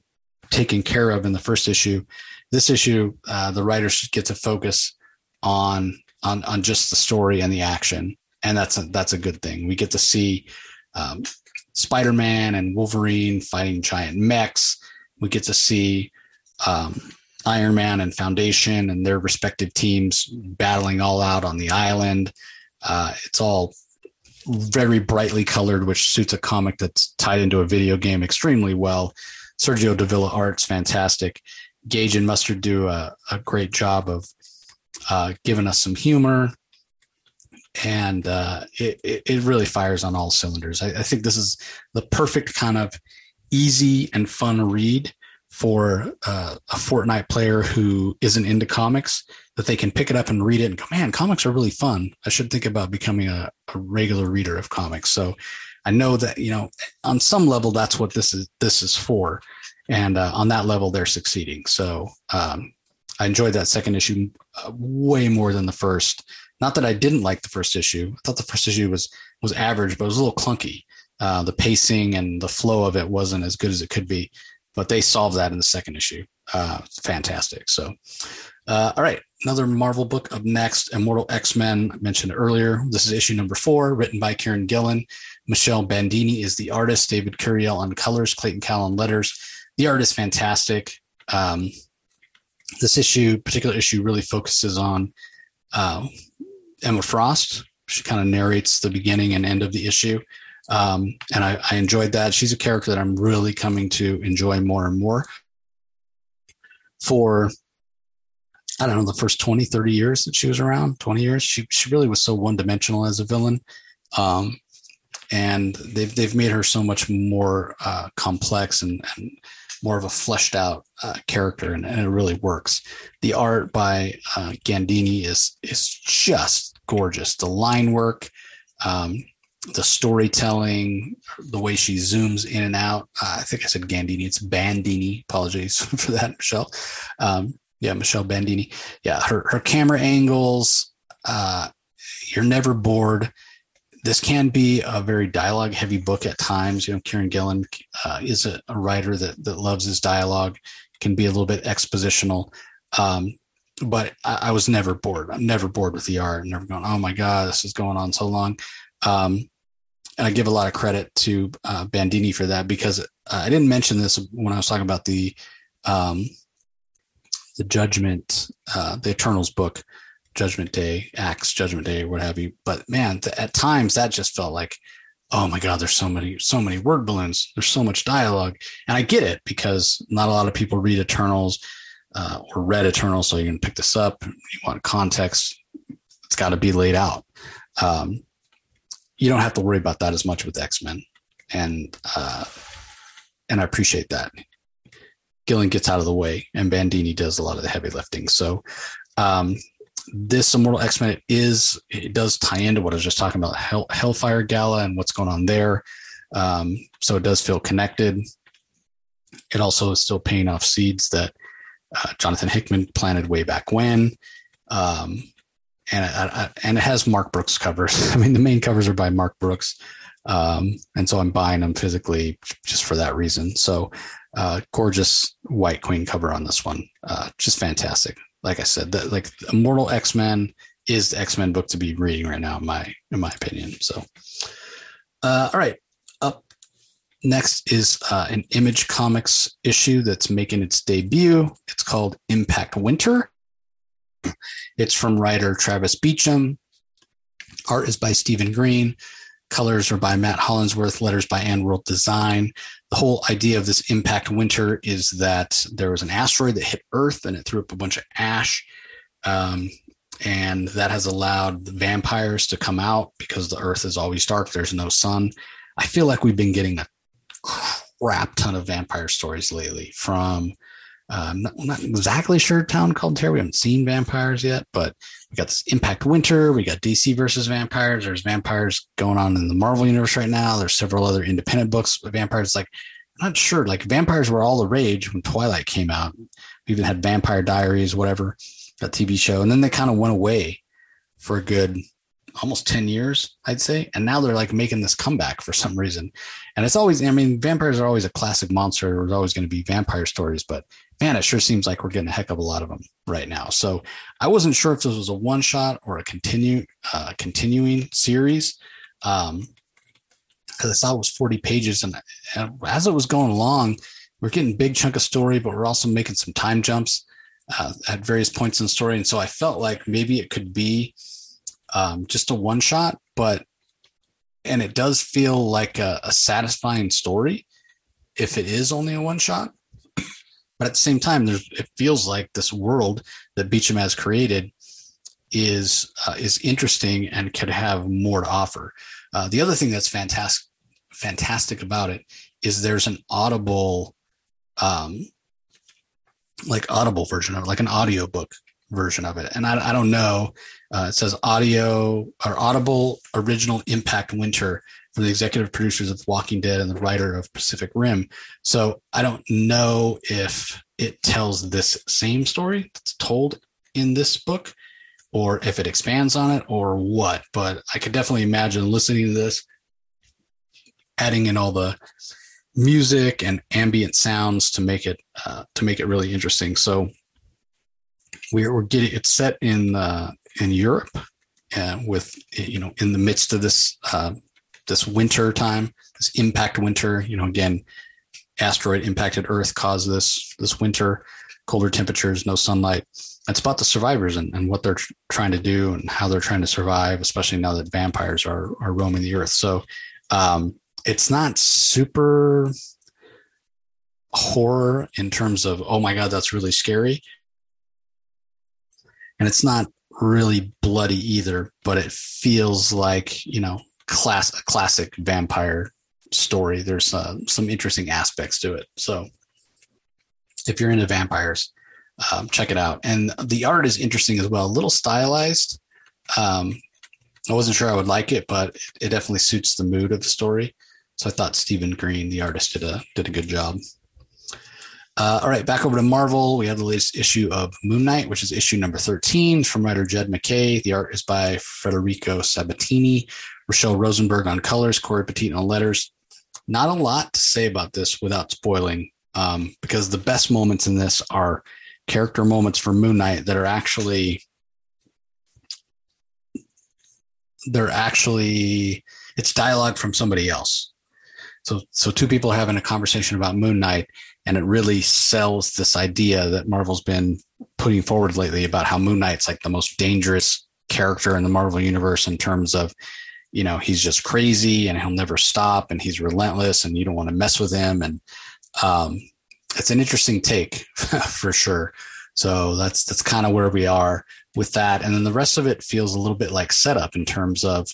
taken care of in the first issue, this issue, uh, the writers get to focus on on on just the story and the action, and that's a, that's a good thing. We get to see um, Spider Man and Wolverine fighting giant mechs. We get to see um, Iron Man and Foundation and their respective teams battling all out on the island. Uh, it's all very brightly colored, which suits a comic that's tied into a video game extremely well. Sergio Davila art's fantastic. Gage and Mustard do a, a great job of uh, giving us some humor, and uh, it, it really fires on all cylinders. I, I think this is the perfect kind of easy and fun read for uh, a Fortnite player who isn't into comics that they can pick it up and read it and go, man, comics are really fun. I should think about becoming a, a regular reader of comics. So I know that, you know, on some level, that's what this is, this is for. And uh, on that level, they're succeeding. So um, I enjoyed that second issue uh, way more than the first. Not that I didn't like the first issue. I thought the first issue was, was average, but it was a little clunky. Uh, the pacing and the flow of it wasn't as good as it could be, but they solved that in the second issue. Uh, fantastic. So, uh, all right, another Marvel book up next, Immortal X Men. I mentioned earlier. This is issue number four, written by Kieron Gillen. Michelle Bandini is the artist. David Curiel on colors. Clayton Cowles on letters. The art is fantastic. Um, this issue, particular issue, really focuses on uh, Emma Frost. She kind of narrates the beginning and end of the issue. Um, and I, I enjoyed that. She's a character that I'm really coming to enjoy more and more. For I don't know, the first 20, 30 years that she was around, 20 years, she, she really was so one dimensional as a villain. Um, and they've, they've made her so much more uh, complex and, and, more of a fleshed out uh, character, and, and, it really works. The art by uh, Gandini is, is just gorgeous. The line work, um, the storytelling, the way she zooms in and out. Uh, I think I said Gandini. It's Bandini. Apologies for that, Michelle. Um, yeah, Michelle Bandini. Yeah, her her camera angles. Uh, you're never bored. This can be a very dialogue heavy book at times. You know, Kieron Gillen uh, is a, a, writer that that loves his dialogue. Can be a little bit expositional. Um, but I, I, was never bored. I'm never bored with the art. I'm Never going, oh my god, this is going on so long. Um, and I give a lot of credit to uh, Bandini for that because uh, I didn't mention this when I was talking about the um, the Judgment, uh, the Eternals book, Judgment Day, A.X.E., Judgment Day, what have you. But man, th- at times that just felt like, oh my God, there's so many, so many word balloons. There's so much dialogue, and I get it because not a lot of people read Eternals. uh, or read Eternals, so you're going pick this up. You want context, it's got to be laid out. Um, you don't have to worry about that as much with X Men, and uh, and I appreciate that. Gillen gets out of the way, and Bandini does a lot of the heavy lifting. So, um, this Immortal X Men is it does tie into what I was just talking about Hell, Hellfire Gala and what's going on there. Um, so it does feel connected. It also is still paying off seeds that uh, Jonathan Hickman planted way back when. Um, and I, I, and it has Mark Brooks covers. I mean, the main covers are by Mark Brooks, um, and so I'm buying them physically just for that reason. So, uh, gorgeous white queen cover on this one, uh, just fantastic. Like I said, that like Immortal X Men is the X Men book to be reading right now, in my in my opinion. So, uh, all right, up next is uh, an Image Comics issue that's making its debut. It's called Impact Winter. It's from writer Travis Beacham. Art is by Stephen Green. Colors are by Matt Hollingsworth. Letters by AndWorld Design. The whole idea of this impact winter is that there was an asteroid that hit Earth and it threw up a bunch of ash. Um, and that has allowed vampires to come out because the Earth is always dark. There's no sun. I feel like we've been getting a crap ton of vampire stories lately from uh, not, not, exactly sure town called Terror. We haven't seen vampires yet, but we got this Impact Winter. We got DC versus vampires. There's vampires going on in the Marvel universe right now. There's several other independent books with vampires. Like, I'm not sure. Like, vampires were all the rage when Twilight came out. We even had Vampire Diaries, whatever, that TV show, and then they kind of went away for a good almost 10 years, I'd say. And now they're like making this comeback for some reason. And it's always, I mean, vampires are always a classic monster. There's always going to be vampire stories, but man, it sure seems like we're getting a heck of a lot of them right now. So I wasn't sure if this was a one shot or a continue uh, continuing series. Um, because I saw it was 40 pages, and, and, as it was going along, we're getting big chunk of story, but we're also making some time jumps uh, at various points in the story. And so I felt like maybe it could be um, just a one shot, but and it does feel like a, a satisfying story if it is only a one shot but at the same time, it feels like this world that Beacham has created is uh, is interesting and could have more to offer. Uh, the other thing that's fantastic fantastic about it is there's an audible um like audible version of it, like an audiobook version of it and i, I don't know uh, it says audio or audible original impact winter from the executive producers of Walking Dead and the writer of Pacific Rim. So I don't know if it tells this same story that's told in this book or if it expands on it or what, but I could definitely imagine listening to this, adding in all the music and ambient sounds to make it uh, to make it really interesting. So we're, getting it's set in uh, in Europe with you know in the midst of this uh, this winter time, this impact winter. You know, again, asteroid impacted Earth caused this this winter, colder temperatures, no sunlight. It's about the survivors and, and what they're tr- trying to do and how they're trying to survive, especially now that vampires are are roaming the Earth. So um, it's not super horror in terms of oh my god that's really scary and it's not really bloody either but it feels like you know class a classic vampire story. There's uh, some interesting aspects to it. So if you're into vampires, um, check it out. And the art is interesting as well, a little stylized. Um, I wasn't sure I would like it, but it definitely suits the mood of the story. So I thought Stephen Green, the artist, did a did a good job. Uh, all right, back over to Marvel. We have the latest issue of Moon Knight, which is issue number 13 from writer Jed MacKay. The art is by Federico Sabbatini, Rachelle Rosenberg on colors, Cory Petit on letters. Not a lot to say about this without spoiling, um, because the best moments in this are character moments for Moon Knight that are actually they're actually it's dialogue from somebody else. So so two people having a conversation about Moon Knight and it really sells this idea that Marvel's been putting forward lately about how Moon Knight's like the most dangerous character in the Marvel universe in terms of you know he's just crazy and he'll never stop and he's relentless and you don't want to mess with him and um, it's an interesting take for sure So that's that's kind of where we are with that. And then the rest of it feels a little bit like setup in terms of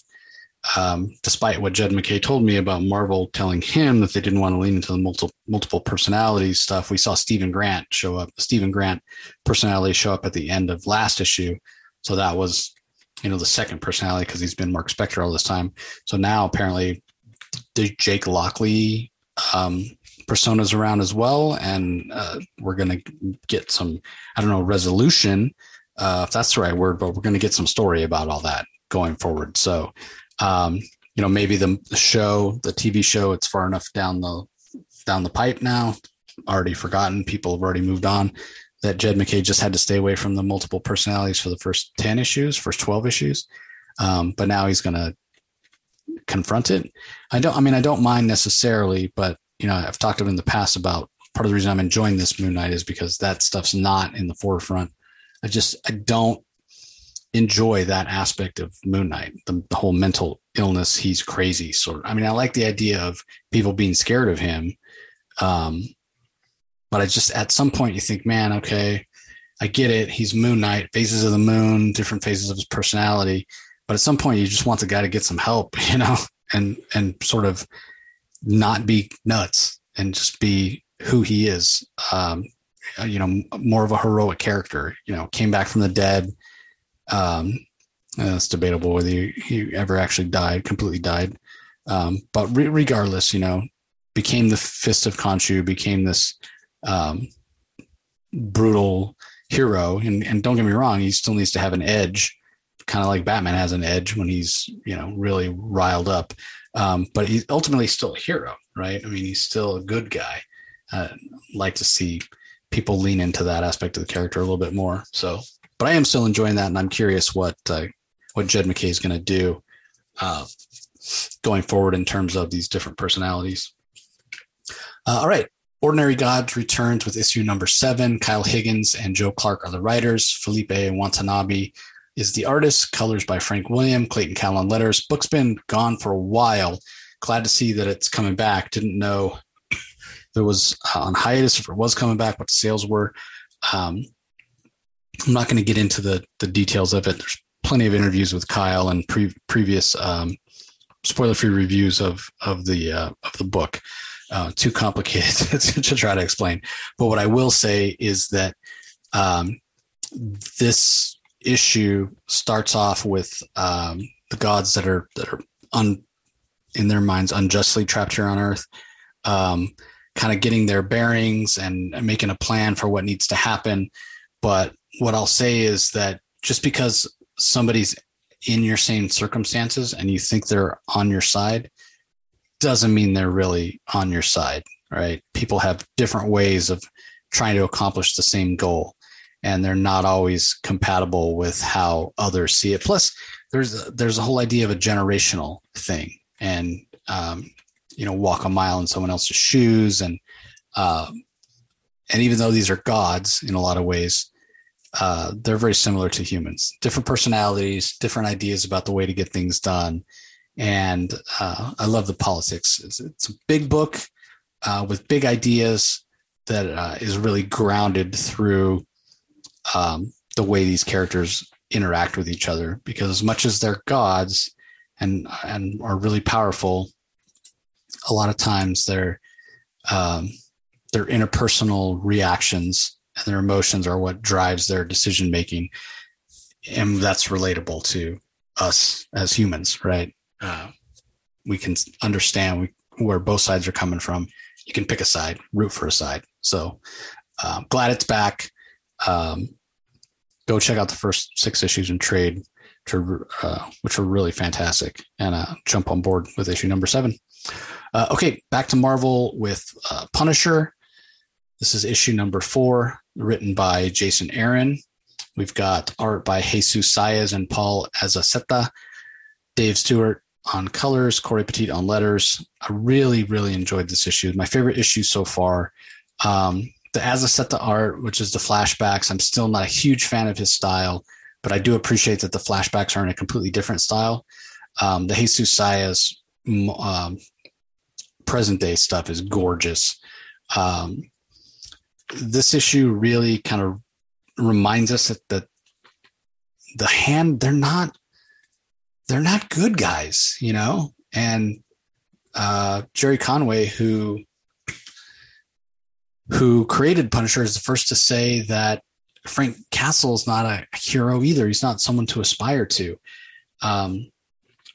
um, despite what Jed MacKay told me about Marvel telling him that they didn't want to lean into the multiple multiple personalities stuff, we saw Stephen Grant show up. Stephen Grant personality show up at the end of last issue, so that was you know the second personality because he's been Mark Spector all this time. So now apparently, the Jake Lockley um, personas around as well, and uh, we're gonna get some I don't know resolution uh, if that's the right word, but we're gonna get some story about all that going forward. So um, you know, maybe the show, the TV show, it's far enough down the down the pipe now, already forgotten. People have already moved on. That Jed MacKay just had to stay away from the multiple personalities for the first ten issues, first twelve issues, um, but now he's going to confront it. I don't. I mean, I don't mind necessarily, but you know, I've talked in the past about part of the reason I'm enjoying this Moon Knight is because that stuff's not in the forefront. I just I don't enjoy that aspect of Moon Knight, the, the, whole mental illness. He's crazy sort of. I mean, I like the idea of people being scared of him. Um, but I just, at some point, you think, man, okay, I get it. He's Moon Knight, phases of the moon, different phases of his personality. But at some point, you just want the guy to get some help, you know, and, and sort of not be nuts and just be who he is. Um, you know, more of a heroic character, you know, came back from the dead, um, it's debatable whether he, ever actually died, completely died. Um, but re- regardless, you know, became the Fist of Khonshu, became this um, brutal hero. And, and don't get me wrong, he still needs to have an edge, kind of like Batman has an edge when he's, you know, really riled up. Um, but he's ultimately still a hero, right? I mean, he's still a good guy. Uh, like to see people lean into that aspect of the character a little bit more. So but I am still enjoying that, and I'm curious what uh, what Jed MacKay is going to do uh, going forward in terms of these different personalities. Uh, all right, Ordinary Gods returns with issue number seven. Kyle Higgins and Joe Clark are the writers. Felipe Watanabe is the artist. Colors by Frank William. Clayton Cowles letters. Book's been gone for a while. Glad to see that it's coming back. Didn't know if it was on hiatus if it was coming back, what the sales were. Um, I'm not going to get into the the details of it. There's plenty of interviews with Kyle and pre- previous um, spoiler-free reviews of of the uh, of the book. Uh, too complicated to try to explain. But what I will say is that um, this issue starts off with um, the gods that are that are un, in their minds unjustly trapped here on Earth, um, kind of getting their bearings and making a plan for what needs to happen. But what I'll say is that just because somebody's in your same circumstances and you think they're on your side doesn't mean they're really on your side, right? People have different ways of trying to accomplish the same goal and they're not always compatible with how others see it. Plus, there's a, there's a whole idea of a generational thing, and um, you know, walk a mile in someone else's shoes, and uh, and even though these are gods in a lot of ways, uh, they're very similar to humans. Different personalities different ideas about the way to get things done. And uh, i love the politics. It's, it's a big book uh, with big ideas that uh, is really grounded through um, the way these characters interact with each other. Because as much as they're gods and and are really powerful a lot of times their um, their interpersonal reactions and their emotions are what drives their decision making and that's relatable to us as humans right? Uh, we can understand we, where both sides are coming from. You can pick a side root for a side. So uh, glad it's back. Um, go check out the first six issues in trade which are, uh, which are really fantastic. And uh, jump on board with issue number seven. Uh, okay back to marvel with uh, punisher. This is issue number four, written by Jason Aaron. We've got art by Jesus Saiz and Paul Azaceta, Dave Stewart on colors, Cory Petit on letters. I really, really enjoyed this issue. My favorite issue so far. Um, the Azaceta art, which is the flashbacks, I'm still not a huge fan of his style, but I do appreciate that the flashbacks are in a completely different style. Um, the Jesus Saiz um, present day stuff is gorgeous. Um, this issue really kind of reminds us that the hand they're not they're not good guys, you know. And uh, Gerry Conway, who who created Punisher, is the first to say that Frank Castle is not a hero either. He's not someone to aspire to. Um,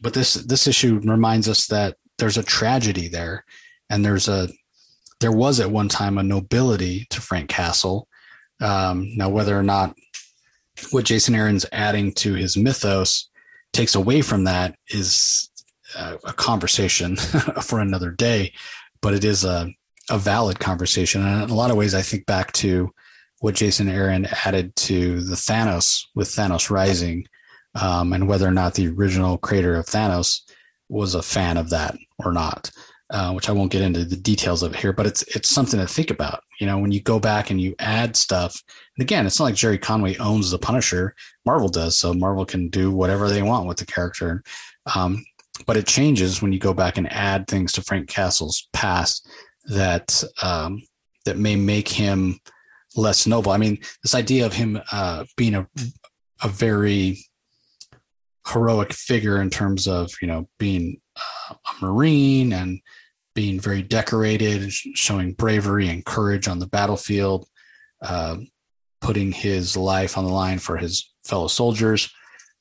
but this this issue reminds us that there's a tragedy there, and there's a there was at one time a nobility to Frank Castle. Um, now, whether or not what Jason Aaron's adding to his mythos takes away from that is a, a conversation for another day, but it is a, a valid conversation. And in a lot of ways, I think back to what Jason Aaron added to the Thanos with Thanos Rising, um, and whether or not the original creator of Thanos was a fan of that or not uh, which I won't get into the details of here, but it's it's something to think about. You know, when you go back and you add stuff, and again, it's not like Gerry Conway owns the Punisher. Marvel does, so Marvel can do whatever they want with the character. Um, but it changes when you go back and add things to Frank Castle's past that um, that may make him less noble. I mean, this idea of him uh, being a a very heroic figure in terms of you know being uh, a marine and being very decorated, showing bravery and courage on the battlefield, uh, putting his life on the line for his fellow soldiers.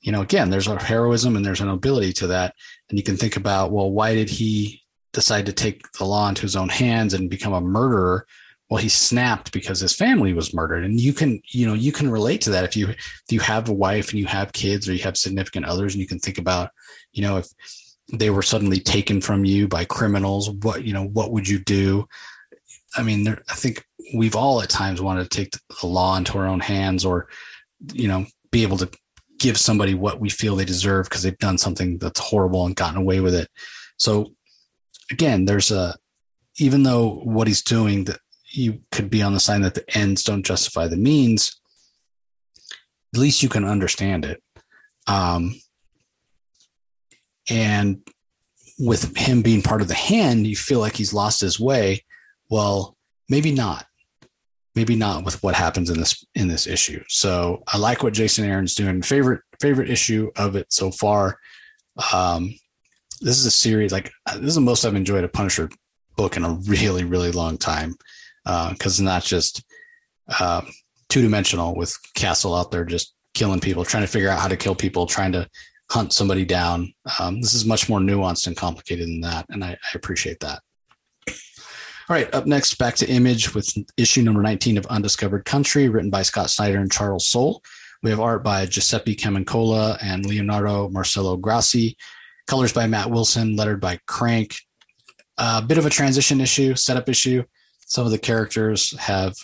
You know, again, there's a heroism and there's a nobility to that. And you can think about, well, why did he decide to take the law into his own hands and become a murderer? Well, he snapped because his family was murdered. And you can, you know, you can relate to that if you if you have a wife and you have kids or you have significant others and you can think about, you know, if they were suddenly taken from you by criminals what you know what would you do i mean there, i think we've all at times wanted to take the law into our own hands or you know be able to give somebody what we feel they deserve because they've done something that's horrible and gotten away with it so again there's a even though what he's doing that you could be on the sign that the ends don't justify the means at least you can understand it um, and with him being part of the hand, you feel like he's lost his way. Well, maybe not. Maybe not with what happens in this in this issue. So I like what Jason Aaron's doing. Favorite favorite issue of it so far. Um, this is a series like this is the most I've enjoyed a Punisher book in a really really long time because uh, it's not just uh, two dimensional with Castle out there just killing people, trying to figure out how to kill people, trying to hunt somebody down. Um, this is much more nuanced and complicated than that, and I, I appreciate that. All right, up next, back to Image with issue number 19 of Undiscovered Country, written by Scott Snyder and Charles Soule. We have art by Giuseppe Camuncoli and Leonardo Marcello Grassi, colors by Matt Wilson, lettered by Crank. A bit of a transition issue, setup issue. Some of the characters have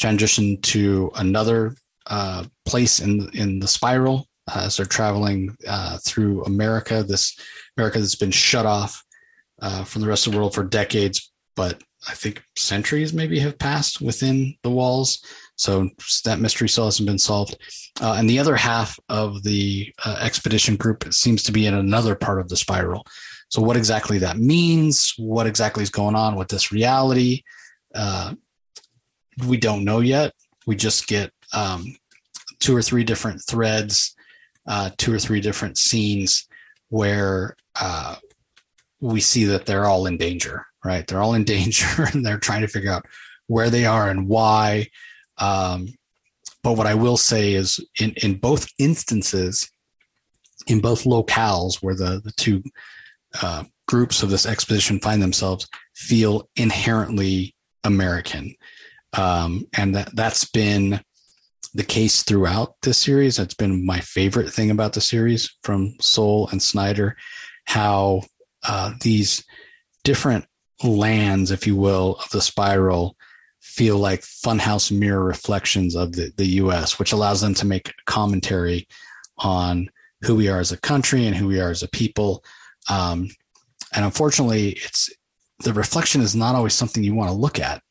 transitioned to another uh, place in in the spiral uh, as they're traveling uh, through America, this America that's been shut off uh, from the rest of the world for decades, but I think centuries maybe have passed within the walls. So that mystery still hasn't been solved. Uh, and the other half of the uh, expedition group seems to be in another part of the spiral. So, what exactly that means, what exactly is going on with this reality, uh, we don't know yet. We just get um, two or three different threads uh, two or three different scenes where uh, we see that they're all in danger, right? They're all in danger and they're trying to figure out where they are and why. Um, but what I will say is, in, in both instances, in both locales where the, the two uh, groups of this expedition find themselves, feel inherently American. Um, and that, that's been the case throughout this series. That's been my favorite thing about the series from Soule and Snyder, how uh, these different lands, if you will, of the spiral feel like funhouse mirror reflections of the, the US, which allows them to make commentary on who we are as a country and who we are as a people. Um, and unfortunately, it's the reflection is not always something you want to look at.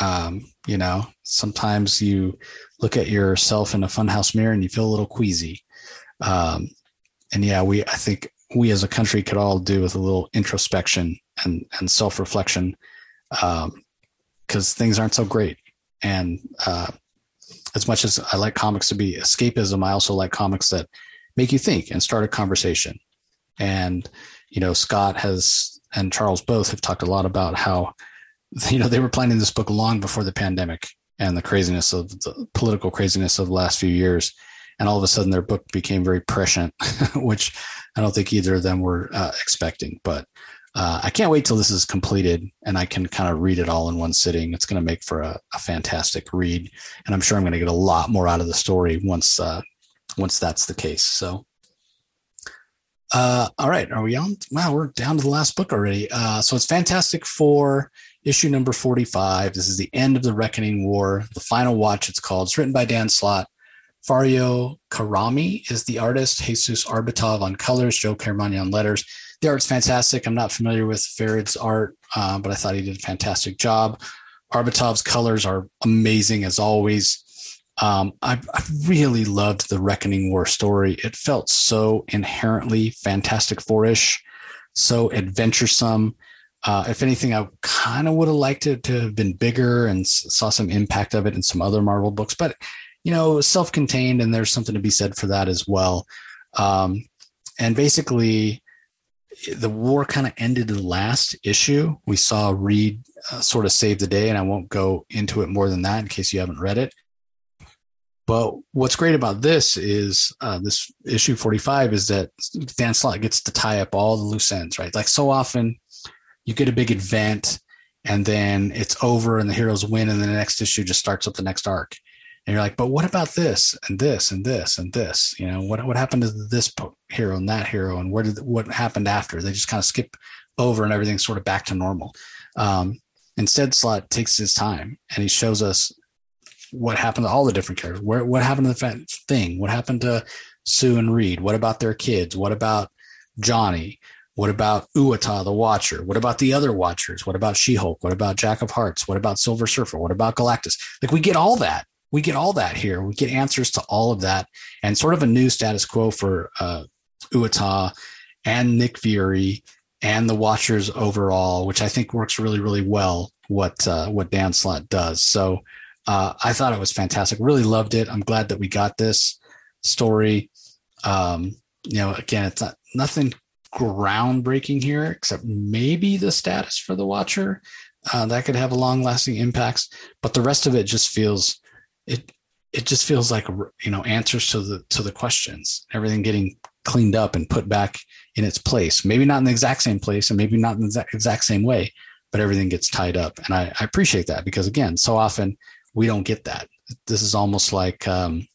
Um, you know, sometimes you look at yourself in a funhouse mirror and you feel a little queasy. Um, and yeah, we I think we as a country could all do with a little introspection and and self reflection, because um, things aren't so great. And uh, as much as I like comics to be escapism, I also like comics that make you think and start a conversation. And, you know, Scott has and Charles both have talked a lot about how, you know, they were planning this book long before the pandemic and the craziness of the political craziness of the last few years. And all of a sudden their book became very prescient, which I don't think either of them were uh, expecting. But uh, I can't wait till this is completed and I can kind of read it all in one sitting. It's going to make for a, a, fantastic read, and I'm sure I'm going to get a lot more out of the story once uh, once that's the case. So, uh, all right, are we on? Wow, we're down to the last book already. Uh, so it's Fantastic Four, issue number 45. This is the end of the Reckoning War, the final watch. It's called. It's written by Dan Slott. Farid Karami is the artist. Jesus Aburtov on colors. Joe Caramagna on letters the art's fantastic. I'm not familiar with Farid's art, uh, but I thought he did a fantastic job. Aburtov's colors are amazing as always. Um, I, I, really loved the Reckoning War story. It felt so inherently Fantastic Four-ish, so adventuresome. Uh, if anything, I kind of would have liked it to have been bigger and saw some impact of it in some other Marvel books, but you know, self-contained, and there's something to be said for that as well. Um, and basically, the war kind of ended in the last issue. We saw Reed uh, sort of save the day, and I won't go into it more than that in case you haven't read it. But what's great about this is uh, this issue 45 is that Dan Slott gets to tie up all the loose ends, right? Like so often you get a big event and then it's over and the heroes win, and the next issue just starts up the next arc and you're like, but what about this and this and this and this? You know, what what happened to this hero and that hero, and where did what happened after? They just kind of skip over, and everything's sort of back to normal. Um, instead, Slott takes his time and he shows us what happened to all the different characters. Where what happened to the thing? What happened to Sue and Reed? What about their kids? What about Johnny? What about Uatu, the Watcher? What about the other Watchers? What about She Hulk? What about Jack of Hearts? What about Silver Surfer? What about Galactus? Like we get all that we get all that here. We get answers to all of that and sort of a new status quo for uh, Uatu and Nick Fury and the Watchers overall, which I think works really, really well. What uh, what Dan Slott does. So uh, I thought it was fantastic. Really loved it. I'm glad that we got this story. Um, you know, again, it's not nothing groundbreaking here, except maybe the status for the Watcher. Uh, that could have a long lasting impacts, but the rest of it just feels it it just feels like you know answers to the to the questions everything getting cleaned up and put back in its place maybe not in the exact same place and maybe not in the exact same way but everything gets tied up and i, I appreciate that because again so often we don't get that. This is almost like um,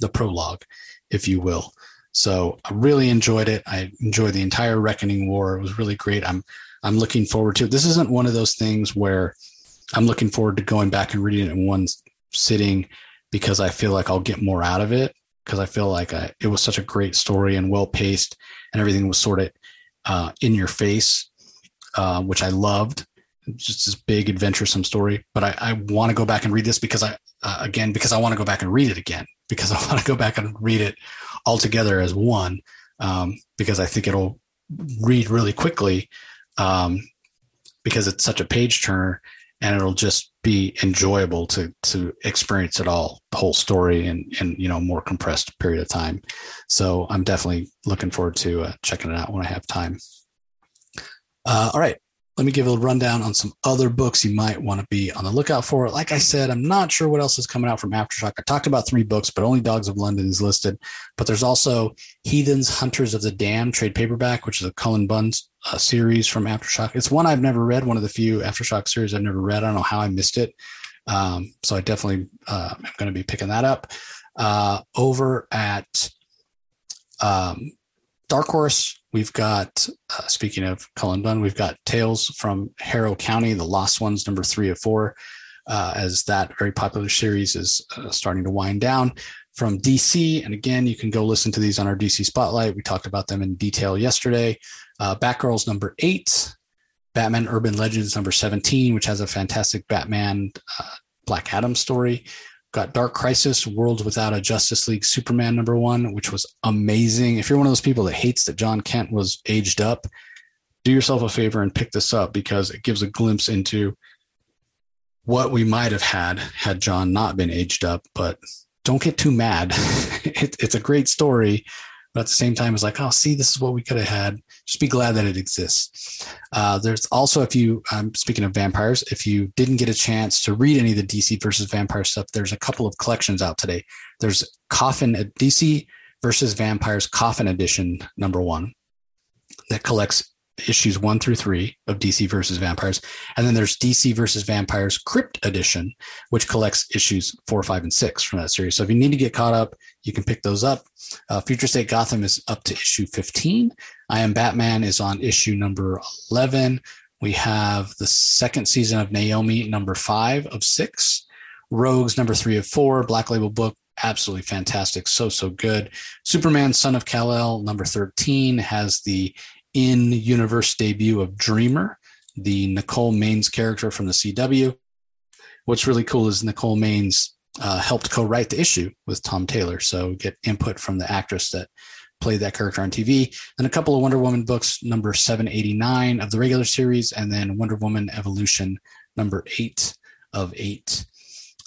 the prologue if you will. So i really enjoyed it. I enjoyed the entire reckoning war. It was really great. I'm i'm looking forward to it. This isn't one of those things where i'm looking forward to going back and reading it in one sitting because I feel like I'll get more out of it because I feel like I, it was such a great story and well paced and everything was sort of uh, in your face, uh, which I loved. Just this big adventuresome story, but I, I want to go back and read this because I uh, again because I want to go back and read it again because I want to go back and read it all together as one um, because I think it'll read really quickly um, because it's such a page turner and it'll just be enjoyable to to experience it all the whole story and and you know more compressed period of time. So i'm definitely looking forward to uh, checking it out when i have time. Uh, all right let me give a rundown on some other books you might want to be on the lookout for. Like I said, I'm not sure what else is coming out from Aftershock. I talked about three books, but only Dogs of London is listed. But there's also Heathens, Hunters of the Dam trade paperback, which is a Cullen Bunn uh, series from Aftershock. It's one I've never read, one of the few Aftershock series I've never read. I don't know how I missed it. Um, so I definitely uh, am going to be picking that up. Uh, over at um, Dark Horse, we've got, uh, speaking of Cullen Bunn, we've got Tales from Harrow County, The Lost Ones, number three of four, uh, as that very popular series is uh, starting to wind down from DC. And again, you can go listen to these on our DC Spotlight. We talked about them in detail yesterday. Uh, Batgirls, number eight, Batman Urban Legends, number 17, which has a fantastic Batman uh, Black Adam story. Got Dark Crisis, Worlds Without a Justice League Superman number one, which was amazing. If you're one of those people that hates that Jon Kent was aged up, do yourself a favor and pick this up because it gives a glimpse into what we might have had had Jon not been aged up. But don't get too mad. it, it's a great story, but at the same time, it's like, oh, see, this is what we could have had. Just be glad that it exists. Uh, there's also, if you, um, speaking of vampires, if you didn't get a chance to read any of the DC versus vampire stuff, there's a couple of collections out today. There's Coffin DC versus Vampires Coffin Edition number one that collects issues one through three of DC versus Vampires. And then there's DC versus Vampires Crypt Edition, which collects issues four, five, and six from that series. So if you need to get caught up, you can pick those up. Uh, Future State Gotham is up to issue 15. I Am Batman is on issue number 11. We have the second season of Naomi, number five of six. Rogues, number three of four. Black Label book, absolutely fantastic. So, so good. Superman, Son of Kal-El, number 13, has the in universe debut of Dreamer, the Nicole Maines character from the CW. What's really cool is Nicole Maines uh, helped co-write the issue with Tom Taylor, so get input from the actress that played that character on TV. Then a couple of Wonder Woman books, number 789 of the regular series, and then Wonder Woman Evolution, number eight of eight.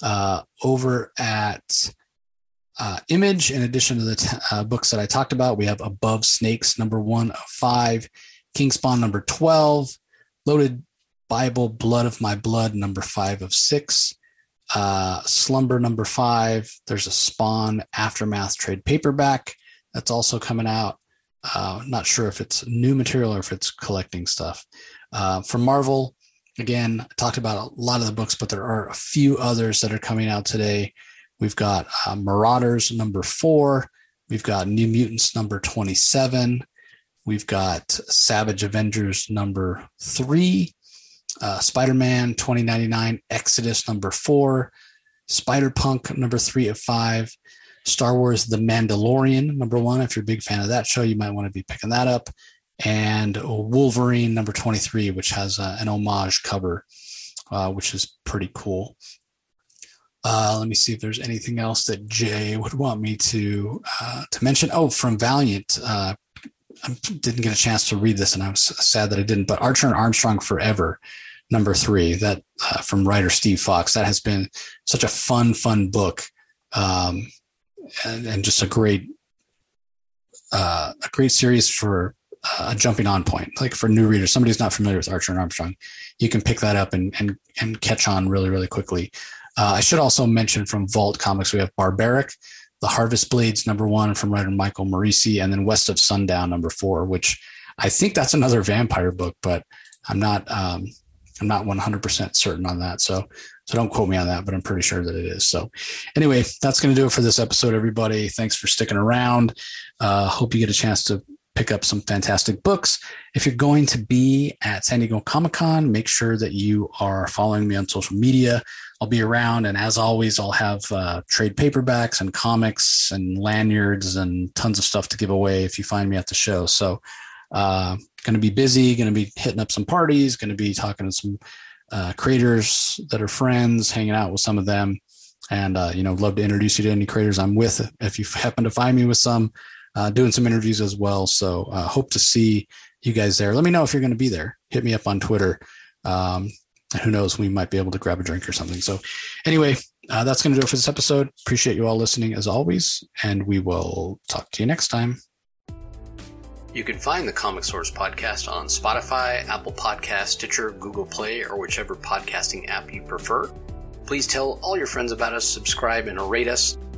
Uh, over at uh, image. In addition to the t- uh, books that I talked about, we have Above Snakes, number one of five, Kingspawn, number 12, Loaded Bible, Blood of My Blood, number five of six, uh, Slumber, number five. There's a Spawn Aftermath trade paperback that's also coming out. Uh, not sure if it's new material or if it's collecting stuff. Uh, for Marvel, again, I talked about a lot of the books, but there are a few others that are coming out today. We've got uh, Marauders number four. We've got New Mutants number 27. We've got Savage Avengers number three, uh, Spider Man 2099, Exodus number four, Spider Punk number three of five, Star Wars The Mandalorian number one. If you're a big fan of that show, you might want to be picking that up. And Wolverine number 23, which has uh, an homage cover, uh, which is pretty cool. Uh, let me see if there's anything else that Jay would want me to uh, to mention. Oh, from Valiant, uh, I didn't get a chance to read this, and I was sad that I didn't. But Archer and Armstrong Forever, number three, that uh, from writer Steve Foxe. that has been such a fun, fun book, um, and, and, just a great uh, a great series for uh, a jumping on point, like for new readers. Somebody who's not familiar with Archer and Armstrong, you can pick that up and and and catch on really, really quickly. Uh, I should also mention from Vault Comics, we have Barbaric, The Harvest Blades, number one from writer Michael Moreci, and then West of Sundown, number four, which I think that's another vampire book, but I'm not um, I'm not 100% certain on that. So so don't quote me on that, but I'm pretty sure that it is. So anyway, that's going to do it for this episode, everybody. Thanks for sticking around. Uh, hope you get a chance to pick up some fantastic books. If you're going to be at San Diego Comic Con, make sure that you are following me on social media. I'll be around, and as always, I'll have uh, trade paperbacks and comics and lanyards and tons of stuff to give away if you find me at the show. So, uh, going to be busy, going to be hitting up some parties, going to be talking to some uh, creators that are friends, hanging out with some of them, and uh, you know, love to introduce you to any creators I'm with. If you happen to find me with some, uh, doing some interviews as well. So, uh, hope to see you guys there. Let me know if you're going to be there. Hit me up on Twitter. Um, who knows, we might be able to grab a drink or something. So, anyway, uh, that's going to do it for this episode. Appreciate you all listening as always, and we will talk to you next time. You can find the Comic Source podcast on Spotify, Apple Podcast, Stitcher, Google Play, or whichever podcasting app you prefer. Please tell all your friends about us, subscribe, and rate us.